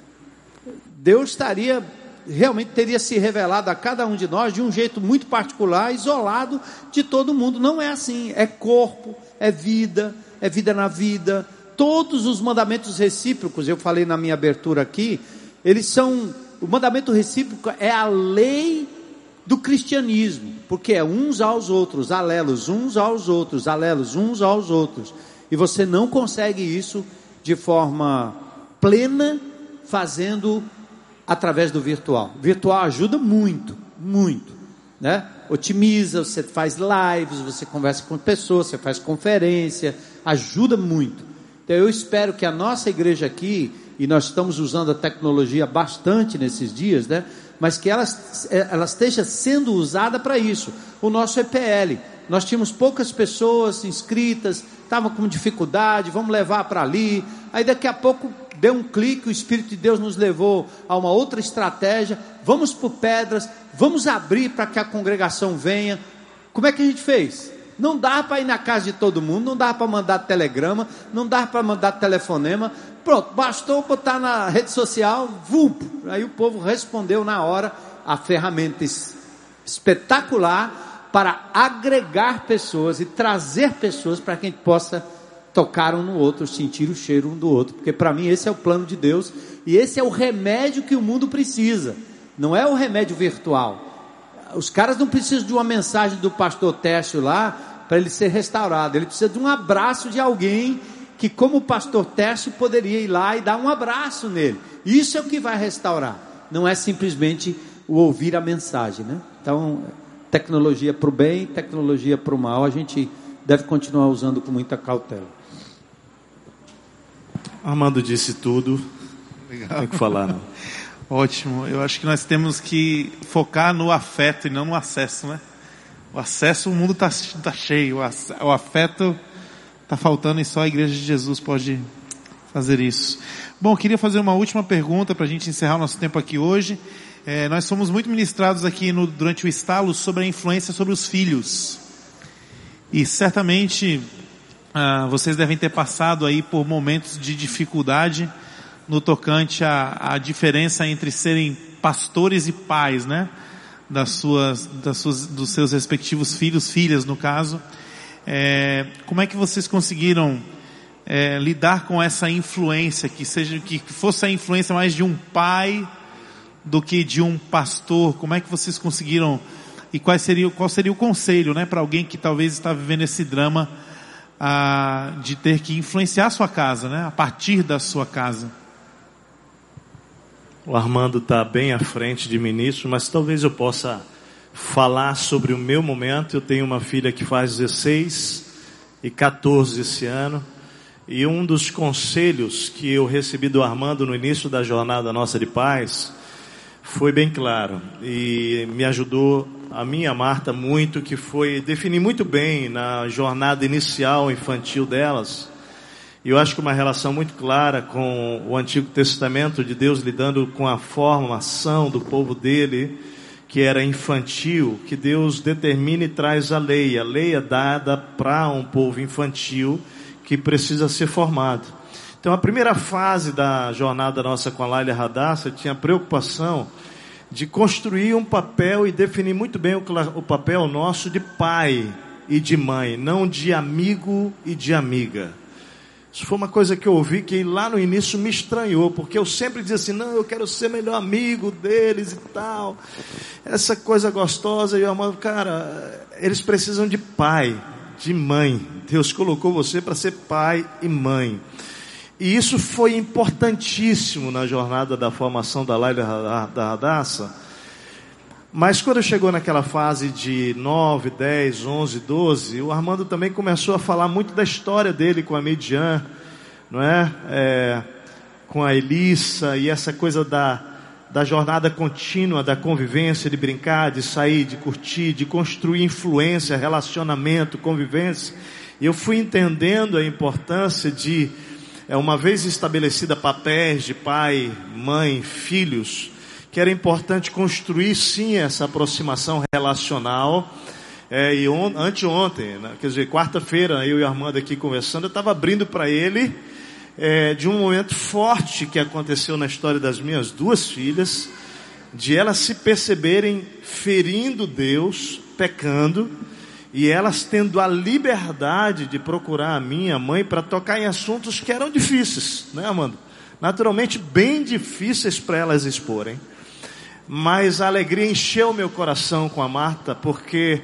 Deus estaria realmente teria se revelado a cada um de nós de um jeito muito particular, isolado de todo mundo. Não é assim, é corpo, é vida, é vida na vida. Todos os mandamentos recíprocos, eu falei na minha abertura aqui, eles são o mandamento recíproco é a lei do cristianismo, porque é uns aos outros, alelos uns aos outros, alelos uns aos outros. E você não consegue isso de forma plena fazendo através do virtual. Virtual ajuda muito, muito, né? Otimiza, você faz lives, você conversa com pessoas, você faz conferência, ajuda muito. Então eu espero que a nossa igreja aqui, e nós estamos usando a tecnologia bastante nesses dias, né? Mas que ela, ela esteja sendo usada para isso. O nosso EPL, nós tínhamos poucas pessoas inscritas, estavam com dificuldade, vamos levar para ali. Aí daqui a pouco deu um clique, o Espírito de Deus nos levou a uma outra estratégia. Vamos por pedras, vamos abrir para que a congregação venha. Como é que a gente fez? Não dava para ir na casa de todo mundo, não dava para mandar telegrama, não dava para mandar telefonema. Pronto, bastou botar na rede social, vup. Aí o povo respondeu na hora a ferramenta espetacular para agregar pessoas e trazer pessoas para que a gente possa tocar um no outro, sentir o cheiro um do outro. Porque para mim esse é o plano de Deus e esse é o remédio que o mundo precisa. Não é o remédio virtual. Os caras não precisam de uma mensagem do pastor Técio lá para ele ser restaurado. Ele precisa de um abraço de alguém que, como o pastor Técio, poderia ir lá e dar um abraço nele. Isso é o que vai restaurar. Não é simplesmente o ouvir a mensagem, né? Então, tecnologia para o bem, tecnologia para o mal, a gente deve continuar usando com muita cautela. Armando disse tudo. Legal. Tem que falar, não. Ótimo. Eu acho que nós temos que focar no afeto e não no acesso, né? O acesso, o mundo está tá cheio. O afeto está faltando e só a Igreja de Jesus pode fazer isso. Bom, queria fazer uma última pergunta para a gente encerrar o nosso tempo aqui hoje. É, nós somos muito ministrados aqui no, durante o estalo sobre a influência sobre os filhos. E certamente ah, vocês devem ter passado aí por momentos de dificuldade no tocante à, à diferença entre serem pastores e pais, né? Das suas, das suas, dos seus respectivos filhos, filhas no caso. É, como é que vocês conseguiram é, lidar com essa influência que seja que fosse a influência mais de um pai do que de um pastor? Como é que vocês conseguiram e qual seria qual seria o conselho, né, para alguém que talvez está vivendo esse drama de ter que influenciar a sua casa, né, a partir da sua casa? O Armando está bem à frente de ministro, mas talvez eu possa falar sobre o meu momento. Eu tenho uma filha que faz 16 e 14 esse ano. E um dos conselhos que eu recebi do Armando no início da jornada nossa de paz foi bem claro e me ajudou a minha Marta muito, que foi definir muito bem na jornada inicial infantil delas e eu acho que uma relação muito clara com o Antigo Testamento de Deus lidando com a formação do povo dele, que era infantil, que Deus determina e traz a lei. A lei é dada para um povo infantil que precisa ser formado. Então, a primeira fase da jornada nossa com a Laila Radassa tinha a preocupação de construir um papel e definir muito bem o, o papel nosso de pai e de mãe, não de amigo e de amiga. Isso foi uma coisa que eu ouvi que lá no início me estranhou, porque eu sempre dizia assim: não, eu quero ser melhor amigo deles e tal. Essa coisa gostosa. E eu amava, cara, eles precisam de pai, de mãe. Deus colocou você para ser pai e mãe. E isso foi importantíssimo na jornada da formação da Laila da Radassa mas quando chegou naquela fase de 9, 10, 11, 12, o Armando também começou a falar muito da história dele com a Median, não é? é com a Elissa e essa coisa da, da jornada contínua, da convivência, de brincar, de sair, de curtir, de construir influência, relacionamento, convivência. E eu fui entendendo a importância de, é, uma vez estabelecida papéis de pai, mãe, filhos, que era importante construir sim essa aproximação relacional. É, e on, anteontem, né, quer dizer, quarta-feira, eu e a Armando aqui conversando, eu estava abrindo para ele é, de um momento forte que aconteceu na história das minhas duas filhas, de elas se perceberem ferindo Deus, pecando, e elas tendo a liberdade de procurar a minha mãe para tocar em assuntos que eram difíceis, né, Amanda? Naturalmente, bem difíceis para elas exporem mas a alegria encheu meu coração com a Marta, porque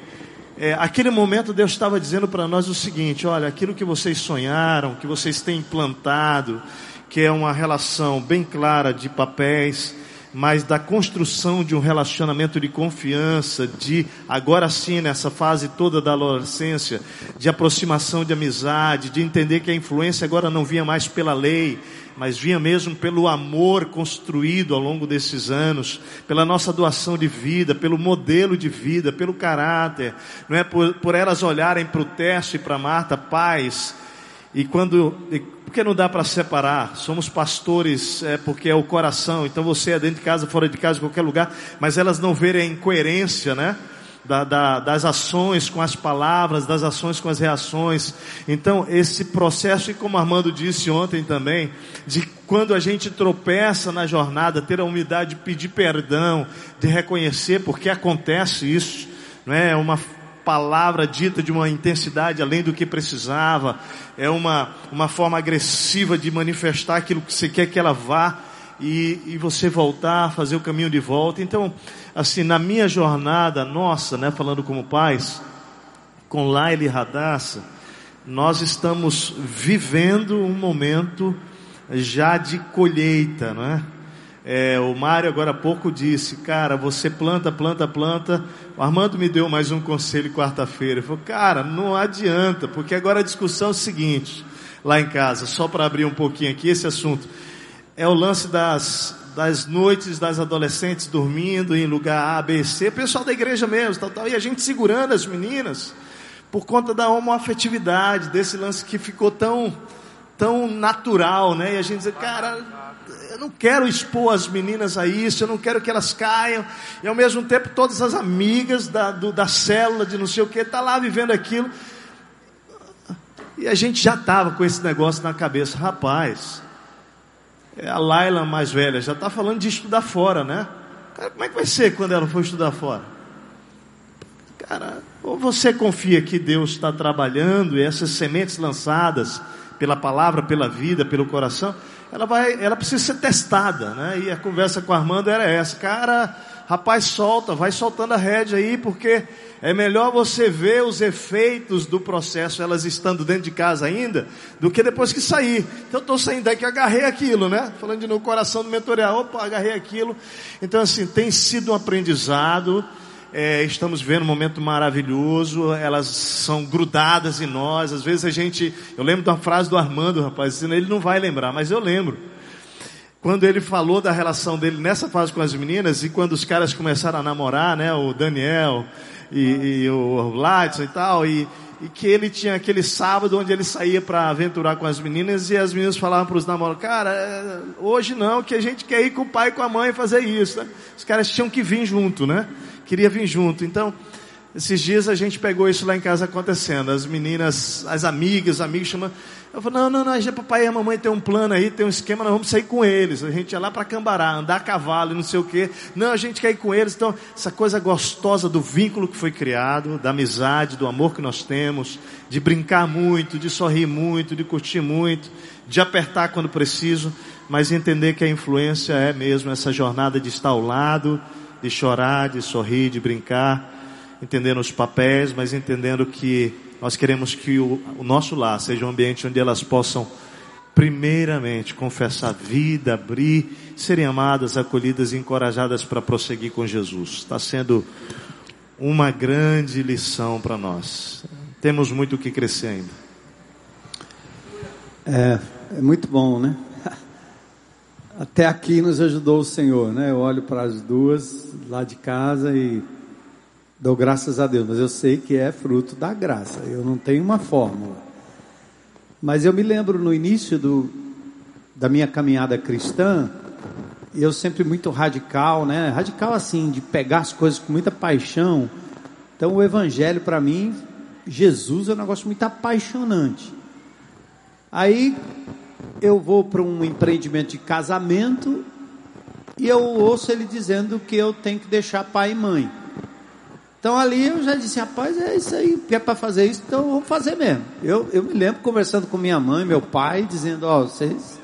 é, aquele momento Deus estava dizendo para nós o seguinte: olha, aquilo que vocês sonharam, que vocês têm implantado, que é uma relação bem clara de papéis, mas da construção de um relacionamento de confiança, de agora sim nessa fase toda da adolescência, de aproximação de amizade, de entender que a influência agora não vinha mais pela lei, mas vinha mesmo pelo amor construído ao longo desses anos, pela nossa doação de vida, pelo modelo de vida, pelo caráter, não é? Por, por elas olharem para o teste e para Marta, paz, e quando, e, porque não dá para separar, somos pastores, é porque é o coração, então você é dentro de casa, fora de casa, em qualquer lugar, mas elas não verem a incoerência, né? da, da, das ações com as palavras, das ações com as reações. Então, esse processo, e como Armando disse ontem também, de quando a gente tropeça na jornada, ter a humildade de pedir perdão, de reconhecer porque acontece isso, não é? é uma palavra dita de uma intensidade além do que precisava, é uma, uma forma agressiva de manifestar aquilo que você quer que ela vá e, e você voltar, fazer o caminho de volta. Então, assim, na minha jornada, nossa, né, falando como pais, com Laila e Radassa, nós estamos vivendo um momento já de colheita, não é? É? o Mário agora há pouco disse, cara, você planta, planta, planta. O Armando me deu mais um conselho quarta-feira. Ele falou, cara, não adianta, porque agora a discussão é o seguinte, lá em casa, só para abrir um pouquinho aqui esse assunto, é o lance das, das noites das adolescentes dormindo em lugar A, B, C, pessoal da igreja mesmo, tal, tal, e a gente segurando as meninas por conta da homoafetividade, desse lance que ficou tão, tão natural, né? E a gente diz, cara, não quero expor as meninas a isso, eu não quero que elas caiam, e ao mesmo tempo todas as amigas da, do, da célula de não sei o que, tá lá vivendo aquilo. E a gente já estava com esse negócio na cabeça, rapaz, é a Laila mais velha já está falando de estudar fora, né? Cara, como é que vai ser quando ela for estudar fora? Cara, ou você confia que Deus está trabalhando e essas sementes lançadas pela palavra, pela vida, pelo coração, ela vai, ela precisa ser testada, né? E a conversa com a Armando era essa, cara, rapaz, solta, vai soltando a rédea aí, porque é melhor você ver os efeitos do processo, elas estando dentro de casa ainda, do que depois que sair. Então, estou saindo daqui, agarrei aquilo, né? Falando de no coração do mentorial, opa, agarrei aquilo. Então, assim, tem sido um aprendizado. É, estamos vendo um momento maravilhoso, elas são grudadas em nós. Às vezes a gente. Eu lembro de uma frase do Armando, rapaz, ele não vai lembrar, mas eu lembro quando ele falou da relação dele nessa fase com as meninas e quando os caras começaram a namorar, né, o Daniel e, e o Ladson e tal, e, e, que ele tinha aquele sábado onde ele saía para aventurar com as meninas e as meninas falavam para os namorados, cara, é, hoje não, que a gente quer ir com o pai e com a mãe fazer isso. Né? Os caras tinham que vir junto, né? Queria vir junto. Então, esses dias a gente pegou isso lá em casa acontecendo. As meninas, as amigas, os amigos chamando. Eu falei, não, não, não, já papai e a mamãe tem um plano aí, tem um esquema, nós vamos sair com eles. A gente ia lá para Cambará, andar a cavalo e não sei o quê. Não, a gente quer ir com eles. Então, essa coisa gostosa do vínculo que foi criado, da amizade, do amor que nós temos, de brincar muito, de sorrir muito, de curtir muito, de apertar quando preciso, mas entender que a influência é mesmo essa jornada de estar ao lado, de chorar, de sorrir, de brincar, entendendo os papéis, mas entendendo que nós queremos que o, o nosso lar seja um ambiente onde elas possam, primeiramente, confessar a vida, abrir, serem amadas, acolhidas e encorajadas para prosseguir com Jesus. Está sendo uma grande lição para nós. Temos muito o que crescer ainda. É, é muito bom, né? Até aqui nos ajudou o Senhor, né? Eu olho para as duas lá de casa e Dou graças a Deus, mas eu sei que é fruto da graça. Eu não tenho uma fórmula. Mas eu me lembro no início do, da minha caminhada cristã, eu sempre muito radical, né? Radical assim, de pegar as coisas com muita paixão. Então o evangelho para mim, Jesus é um negócio muito apaixonante. Aí eu vou para um empreendimento de casamento e eu ouço ele dizendo que eu tenho que deixar pai e mãe. Então ali eu já disse, rapaz, é isso aí, é para fazer isso, então vamos fazer mesmo. Eu, eu me lembro conversando com minha mãe, meu pai, dizendo, ó, oh, vocês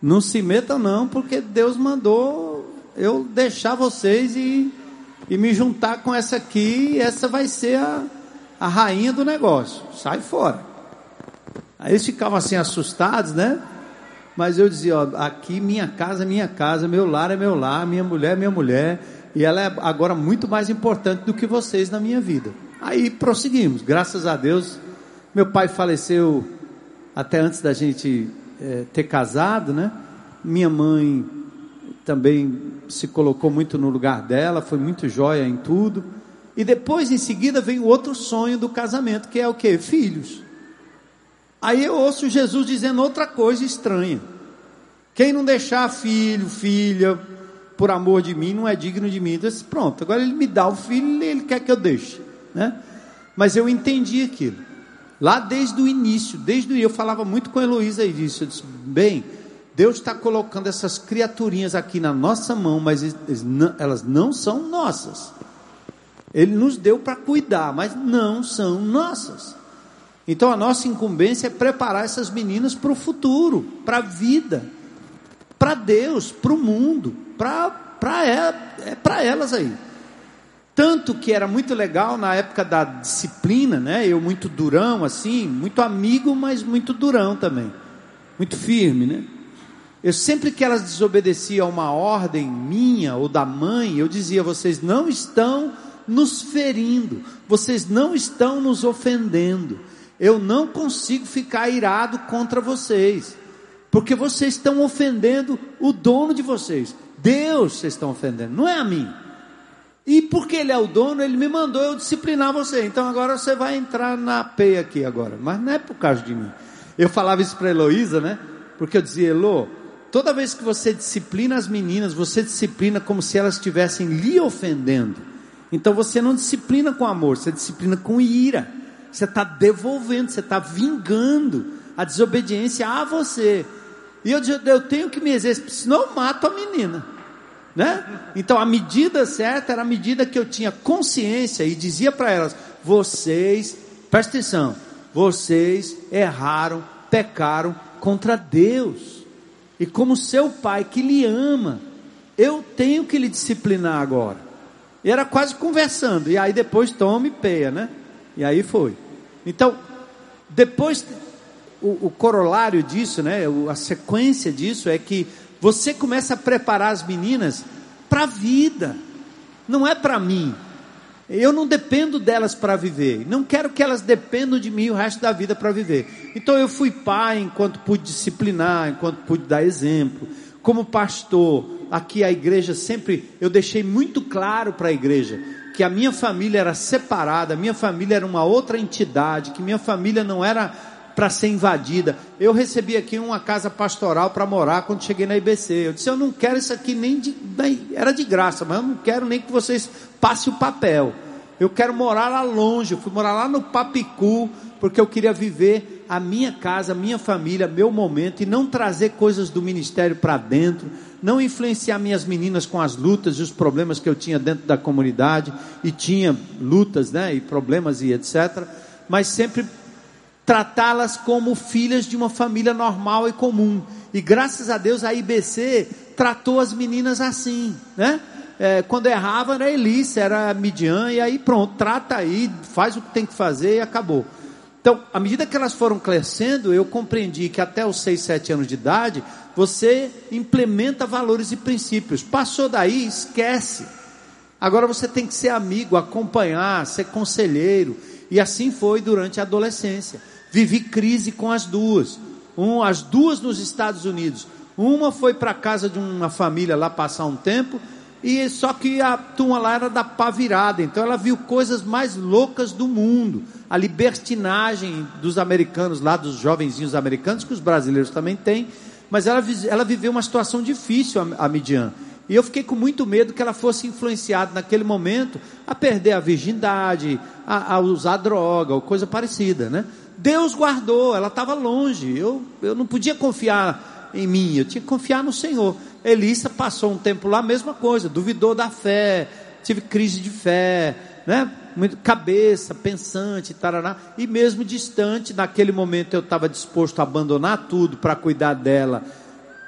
não se metam não, porque Deus mandou eu deixar vocês e, e me juntar com essa aqui, essa vai ser a, a rainha do negócio. Sai fora. Aí eles ficavam assim assustados, né? Mas eu dizia, ó, aqui minha casa é minha casa, meu lar é meu lar, minha mulher é minha mulher e ela é agora muito mais importante do que vocês na minha vida. Aí prosseguimos, graças a Deus. Meu pai faleceu até antes da gente é, ter casado, né? Minha mãe também se colocou muito no lugar dela, foi muito joia em tudo. E depois, em seguida, vem o outro sonho do casamento, que é o que? Filhos. Aí eu ouço Jesus dizendo outra coisa estranha. Quem não deixar filho, filha, por amor de mim, não é digno de mim. Então, disse, pronto, agora ele me dá o filho e ele quer que eu deixe. Né? Mas eu entendi aquilo. Lá desde o início, desde o eu falava muito com a Heloísa e disse, eu disse, bem, Deus está colocando essas criaturinhas aqui na nossa mão, mas elas não são nossas. Ele nos deu para cuidar, mas não são nossas. Então a nossa incumbência é preparar essas meninas para o futuro, para a vida, para Deus, para o mundo, para é, é elas aí. Tanto que era muito legal na época da disciplina, né? Eu muito durão assim, muito amigo, mas muito durão também. Muito firme, né? Eu sempre que elas desobedeciam a uma ordem minha ou da mãe, eu dizia: vocês não estão nos ferindo, vocês não estão nos ofendendo. Eu não consigo ficar irado contra vocês, porque vocês estão ofendendo o dono de vocês. Deus vocês estão ofendendo, não é a mim. E porque ele é o dono, ele me mandou eu disciplinar você. Então agora você vai entrar na peia aqui agora. Mas não é por causa de mim. Eu falava isso para Heloísa, né? Porque eu dizia, Elo, toda vez que você disciplina as meninas, você disciplina como se elas estivessem lhe ofendendo. Então você não disciplina com amor, você disciplina com ira. Você está devolvendo, você está vingando a desobediência a você. E eu, eu tenho que me exercitar, senão eu mato a menina. Né? Então a medida certa era a medida que eu tinha consciência e dizia para elas: vocês, presta atenção, vocês erraram, pecaram contra Deus. E como seu pai que lhe ama, eu tenho que lhe disciplinar agora. E era quase conversando, e aí depois tome peia, né? E aí foi. Então, depois, o, o corolário disso, né, a sequência disso é que você começa a preparar as meninas para a vida, não é para mim. Eu não dependo delas para viver, não quero que elas dependam de mim o resto da vida para viver. Então eu fui pai enquanto pude disciplinar, enquanto pude dar exemplo. Como pastor, aqui a igreja sempre, eu deixei muito claro para a igreja que a minha família era separada, a minha família era uma outra entidade, que minha família não era para ser invadida. Eu recebi aqui uma casa pastoral para morar quando cheguei na IBC. Eu disse: Eu não quero isso aqui nem de. Era de graça, mas eu não quero nem que vocês passem o papel. Eu quero morar lá longe. Eu fui morar lá no Papicu, porque eu queria viver a minha casa, a minha família, meu momento e não trazer coisas do ministério para dentro não influenciar minhas meninas com as lutas e os problemas que eu tinha dentro da comunidade, e tinha lutas, né, e problemas e etc, mas sempre tratá-las como filhas de uma família normal e comum. E graças a Deus a IBC tratou as meninas assim, né? É, quando errava era Elícia, era Midian, e aí pronto, trata aí, faz o que tem que fazer e acabou. Então, à medida que elas foram crescendo, eu compreendi que até os 6, 7 anos de idade, você implementa valores e princípios. Passou daí, esquece. Agora você tem que ser amigo, acompanhar, ser conselheiro. E assim foi durante a adolescência. Vivi crise com as duas. Um, as duas nos Estados Unidos. Uma foi para casa de uma família lá passar um tempo, e só que a turma lá era da pá virada, então ela viu coisas mais loucas do mundo. A libertinagem dos americanos lá, dos jovenzinhos americanos, que os brasileiros também têm, mas ela, ela viveu uma situação difícil, a, a Midian. E eu fiquei com muito medo que ela fosse influenciada naquele momento a perder a virgindade, a, a usar droga ou coisa parecida, né? Deus guardou, ela estava longe. Eu, eu não podia confiar em mim, eu tinha que confiar no Senhor. Elissa passou um tempo lá, mesma coisa, duvidou da fé, tive crise de fé, né? muito cabeça, pensante, taraná, e mesmo distante, naquele momento eu estava disposto a abandonar tudo para cuidar dela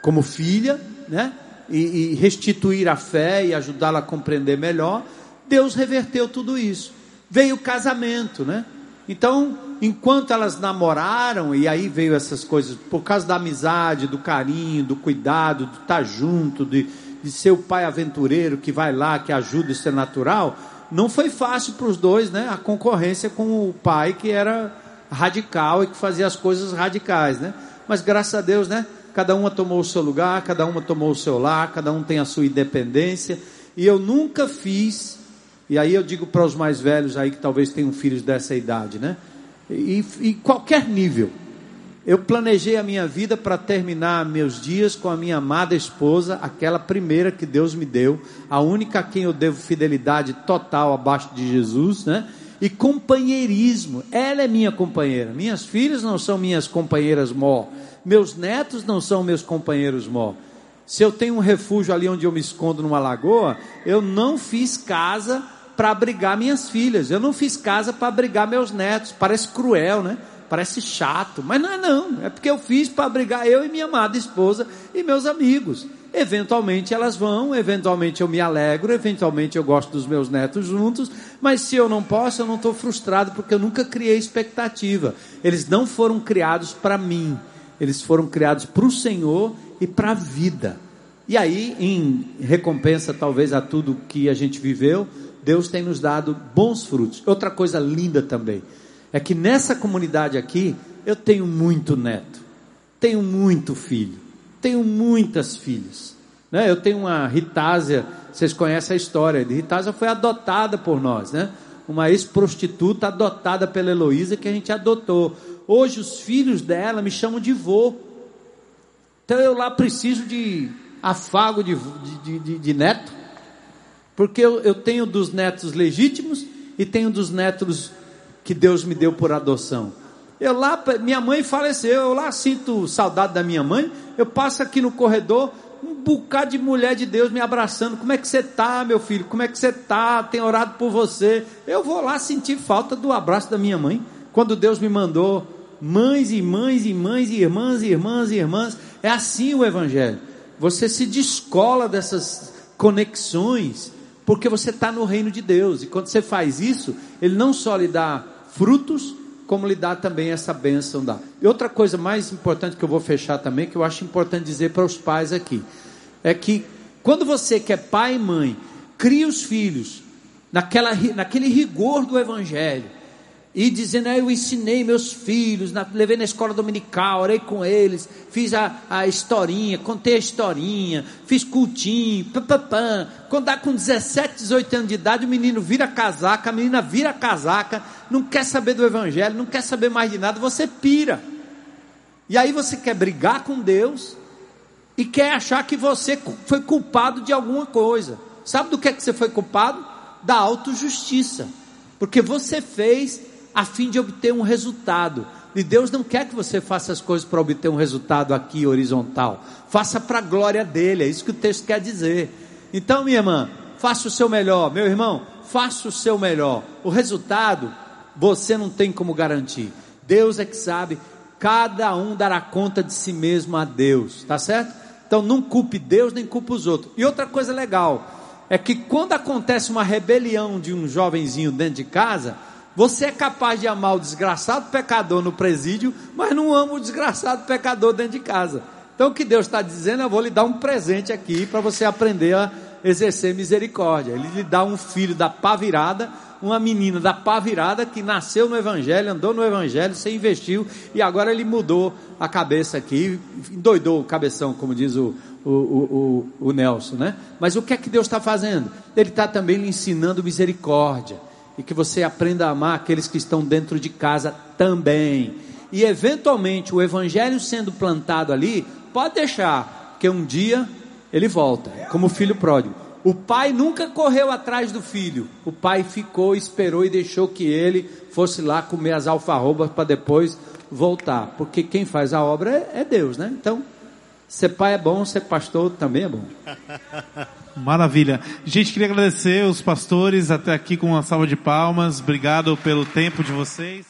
como filha, né? E, e restituir a fé e ajudá-la a compreender melhor. Deus reverteu tudo isso. Veio o casamento, né? Então, enquanto elas namoraram, e aí veio essas coisas, por causa da amizade, do carinho, do cuidado, de estar junto, de, de ser o pai aventureiro que vai lá, que ajuda, isso é natural não foi fácil para os dois, né? A concorrência com o pai que era radical e que fazia as coisas radicais, né? Mas graças a Deus, né? Cada uma tomou o seu lugar, cada uma tomou o seu lar, cada um tem a sua independência. E eu nunca fiz, e aí eu digo para os mais velhos aí que talvez tenham filhos dessa idade, né? E, e qualquer nível, Eu planejei a minha vida para terminar meus dias com a minha amada esposa, aquela primeira que Deus me deu, a única a quem eu devo fidelidade total abaixo de Jesus, né? E companheirismo. Ela é minha companheira. Minhas filhas não são minhas companheiras mó. Meus netos não são meus companheiros mó. Se eu tenho um refúgio ali onde eu me escondo numa lagoa, eu não fiz casa para abrigar minhas filhas. Eu não fiz casa para abrigar meus netos. Parece cruel, né? Parece chato, mas não é não, é porque eu fiz para abrigar eu e minha amada esposa e meus amigos. Eventualmente elas vão, eventualmente eu me alegro, eventualmente eu gosto dos meus netos juntos, mas se eu não posso, eu não estou frustrado porque eu nunca criei expectativa. Eles não foram criados para mim, eles foram criados para o Senhor e para a vida. E aí, em recompensa talvez a tudo que a gente viveu, Deus tem nos dado bons frutos. Outra coisa linda também é que nessa comunidade aqui eu tenho muito neto, tenho muito filho, tenho muitas filhas. Né? Eu tenho uma Ritásia, vocês conhecem a história, de Ritásia foi adotada por nós, né? Uma ex-prostituta adotada pela Heloísa que a gente adotou. Hoje os filhos dela me chamam de vô. Então eu lá preciso de afago de, de, de, de neto, porque eu, eu tenho dos netos legítimos e tenho dos netos que Deus me deu por adoção. Eu lá, minha mãe faleceu, eu lá sinto saudade da minha mãe. Eu passo aqui no corredor, um bocado de mulher de Deus me abraçando. Como é que você tá, meu filho? Como é que você tá? Tem orado por você. Eu vou lá sentir falta do abraço da minha mãe. Quando Deus me mandou mães e mães e mães irmãs e irmãs e irmãs. É assim o evangelho. Você se descola dessas conexões porque você está no reino de Deus. E quando você faz isso, Ele não só lhe dá frutos, como lhe dá também essa bênção da. E outra coisa mais importante que eu vou fechar também, que eu acho importante dizer para os pais aqui, é que quando você que é pai e mãe, cria os filhos naquela, naquele rigor do evangelho, e dizendo, ah, eu ensinei meus filhos, na, levei na escola dominical, orei com eles, fiz a, a historinha, contei a historinha, fiz cultinho, papapã. Quando dá com 17, 18 anos de idade, o menino vira casaca, a menina vira casaca, não quer saber do evangelho, não quer saber mais de nada, você pira. E aí você quer brigar com Deus e quer achar que você foi culpado de alguma coisa. Sabe do que, é que você foi culpado? Da autojustiça. Porque você fez a fim de obter um resultado. E Deus não quer que você faça as coisas para obter um resultado aqui horizontal. Faça para a glória dele, é isso que o texto quer dizer. Então, minha irmã, faça o seu melhor. Meu irmão, faça o seu melhor. O resultado você não tem como garantir. Deus é que sabe. Cada um dará conta de si mesmo a Deus, tá certo? Então não culpe Deus nem culpe os outros. E outra coisa legal é que quando acontece uma rebelião de um jovenzinho dentro de casa, você é capaz de amar o desgraçado pecador no presídio, mas não ama o desgraçado pecador dentro de casa. Então o que Deus está dizendo, eu vou lhe dar um presente aqui para você aprender a exercer misericórdia. Ele lhe dá um filho da pá virada, uma menina da pá virada que nasceu no Evangelho, andou no Evangelho, você investiu e agora ele mudou a cabeça aqui, endoidou o cabeção, como diz o, o, o, o, o Nelson, né? Mas o que é que Deus está fazendo? Ele está também lhe ensinando misericórdia e que você aprenda a amar aqueles que estão dentro de casa também. E eventualmente o evangelho sendo plantado ali, pode deixar que um dia ele volta, como filho pródigo. O pai nunca correu atrás do filho. O pai ficou, esperou e deixou que ele fosse lá comer as alfarrobas para depois voltar. Porque quem faz a obra é, é Deus, né? Então, ser pai é bom, ser pastor também é bom. Maravilha. Gente, queria agradecer os pastores até aqui com uma salva de palmas. Obrigado pelo tempo de vocês.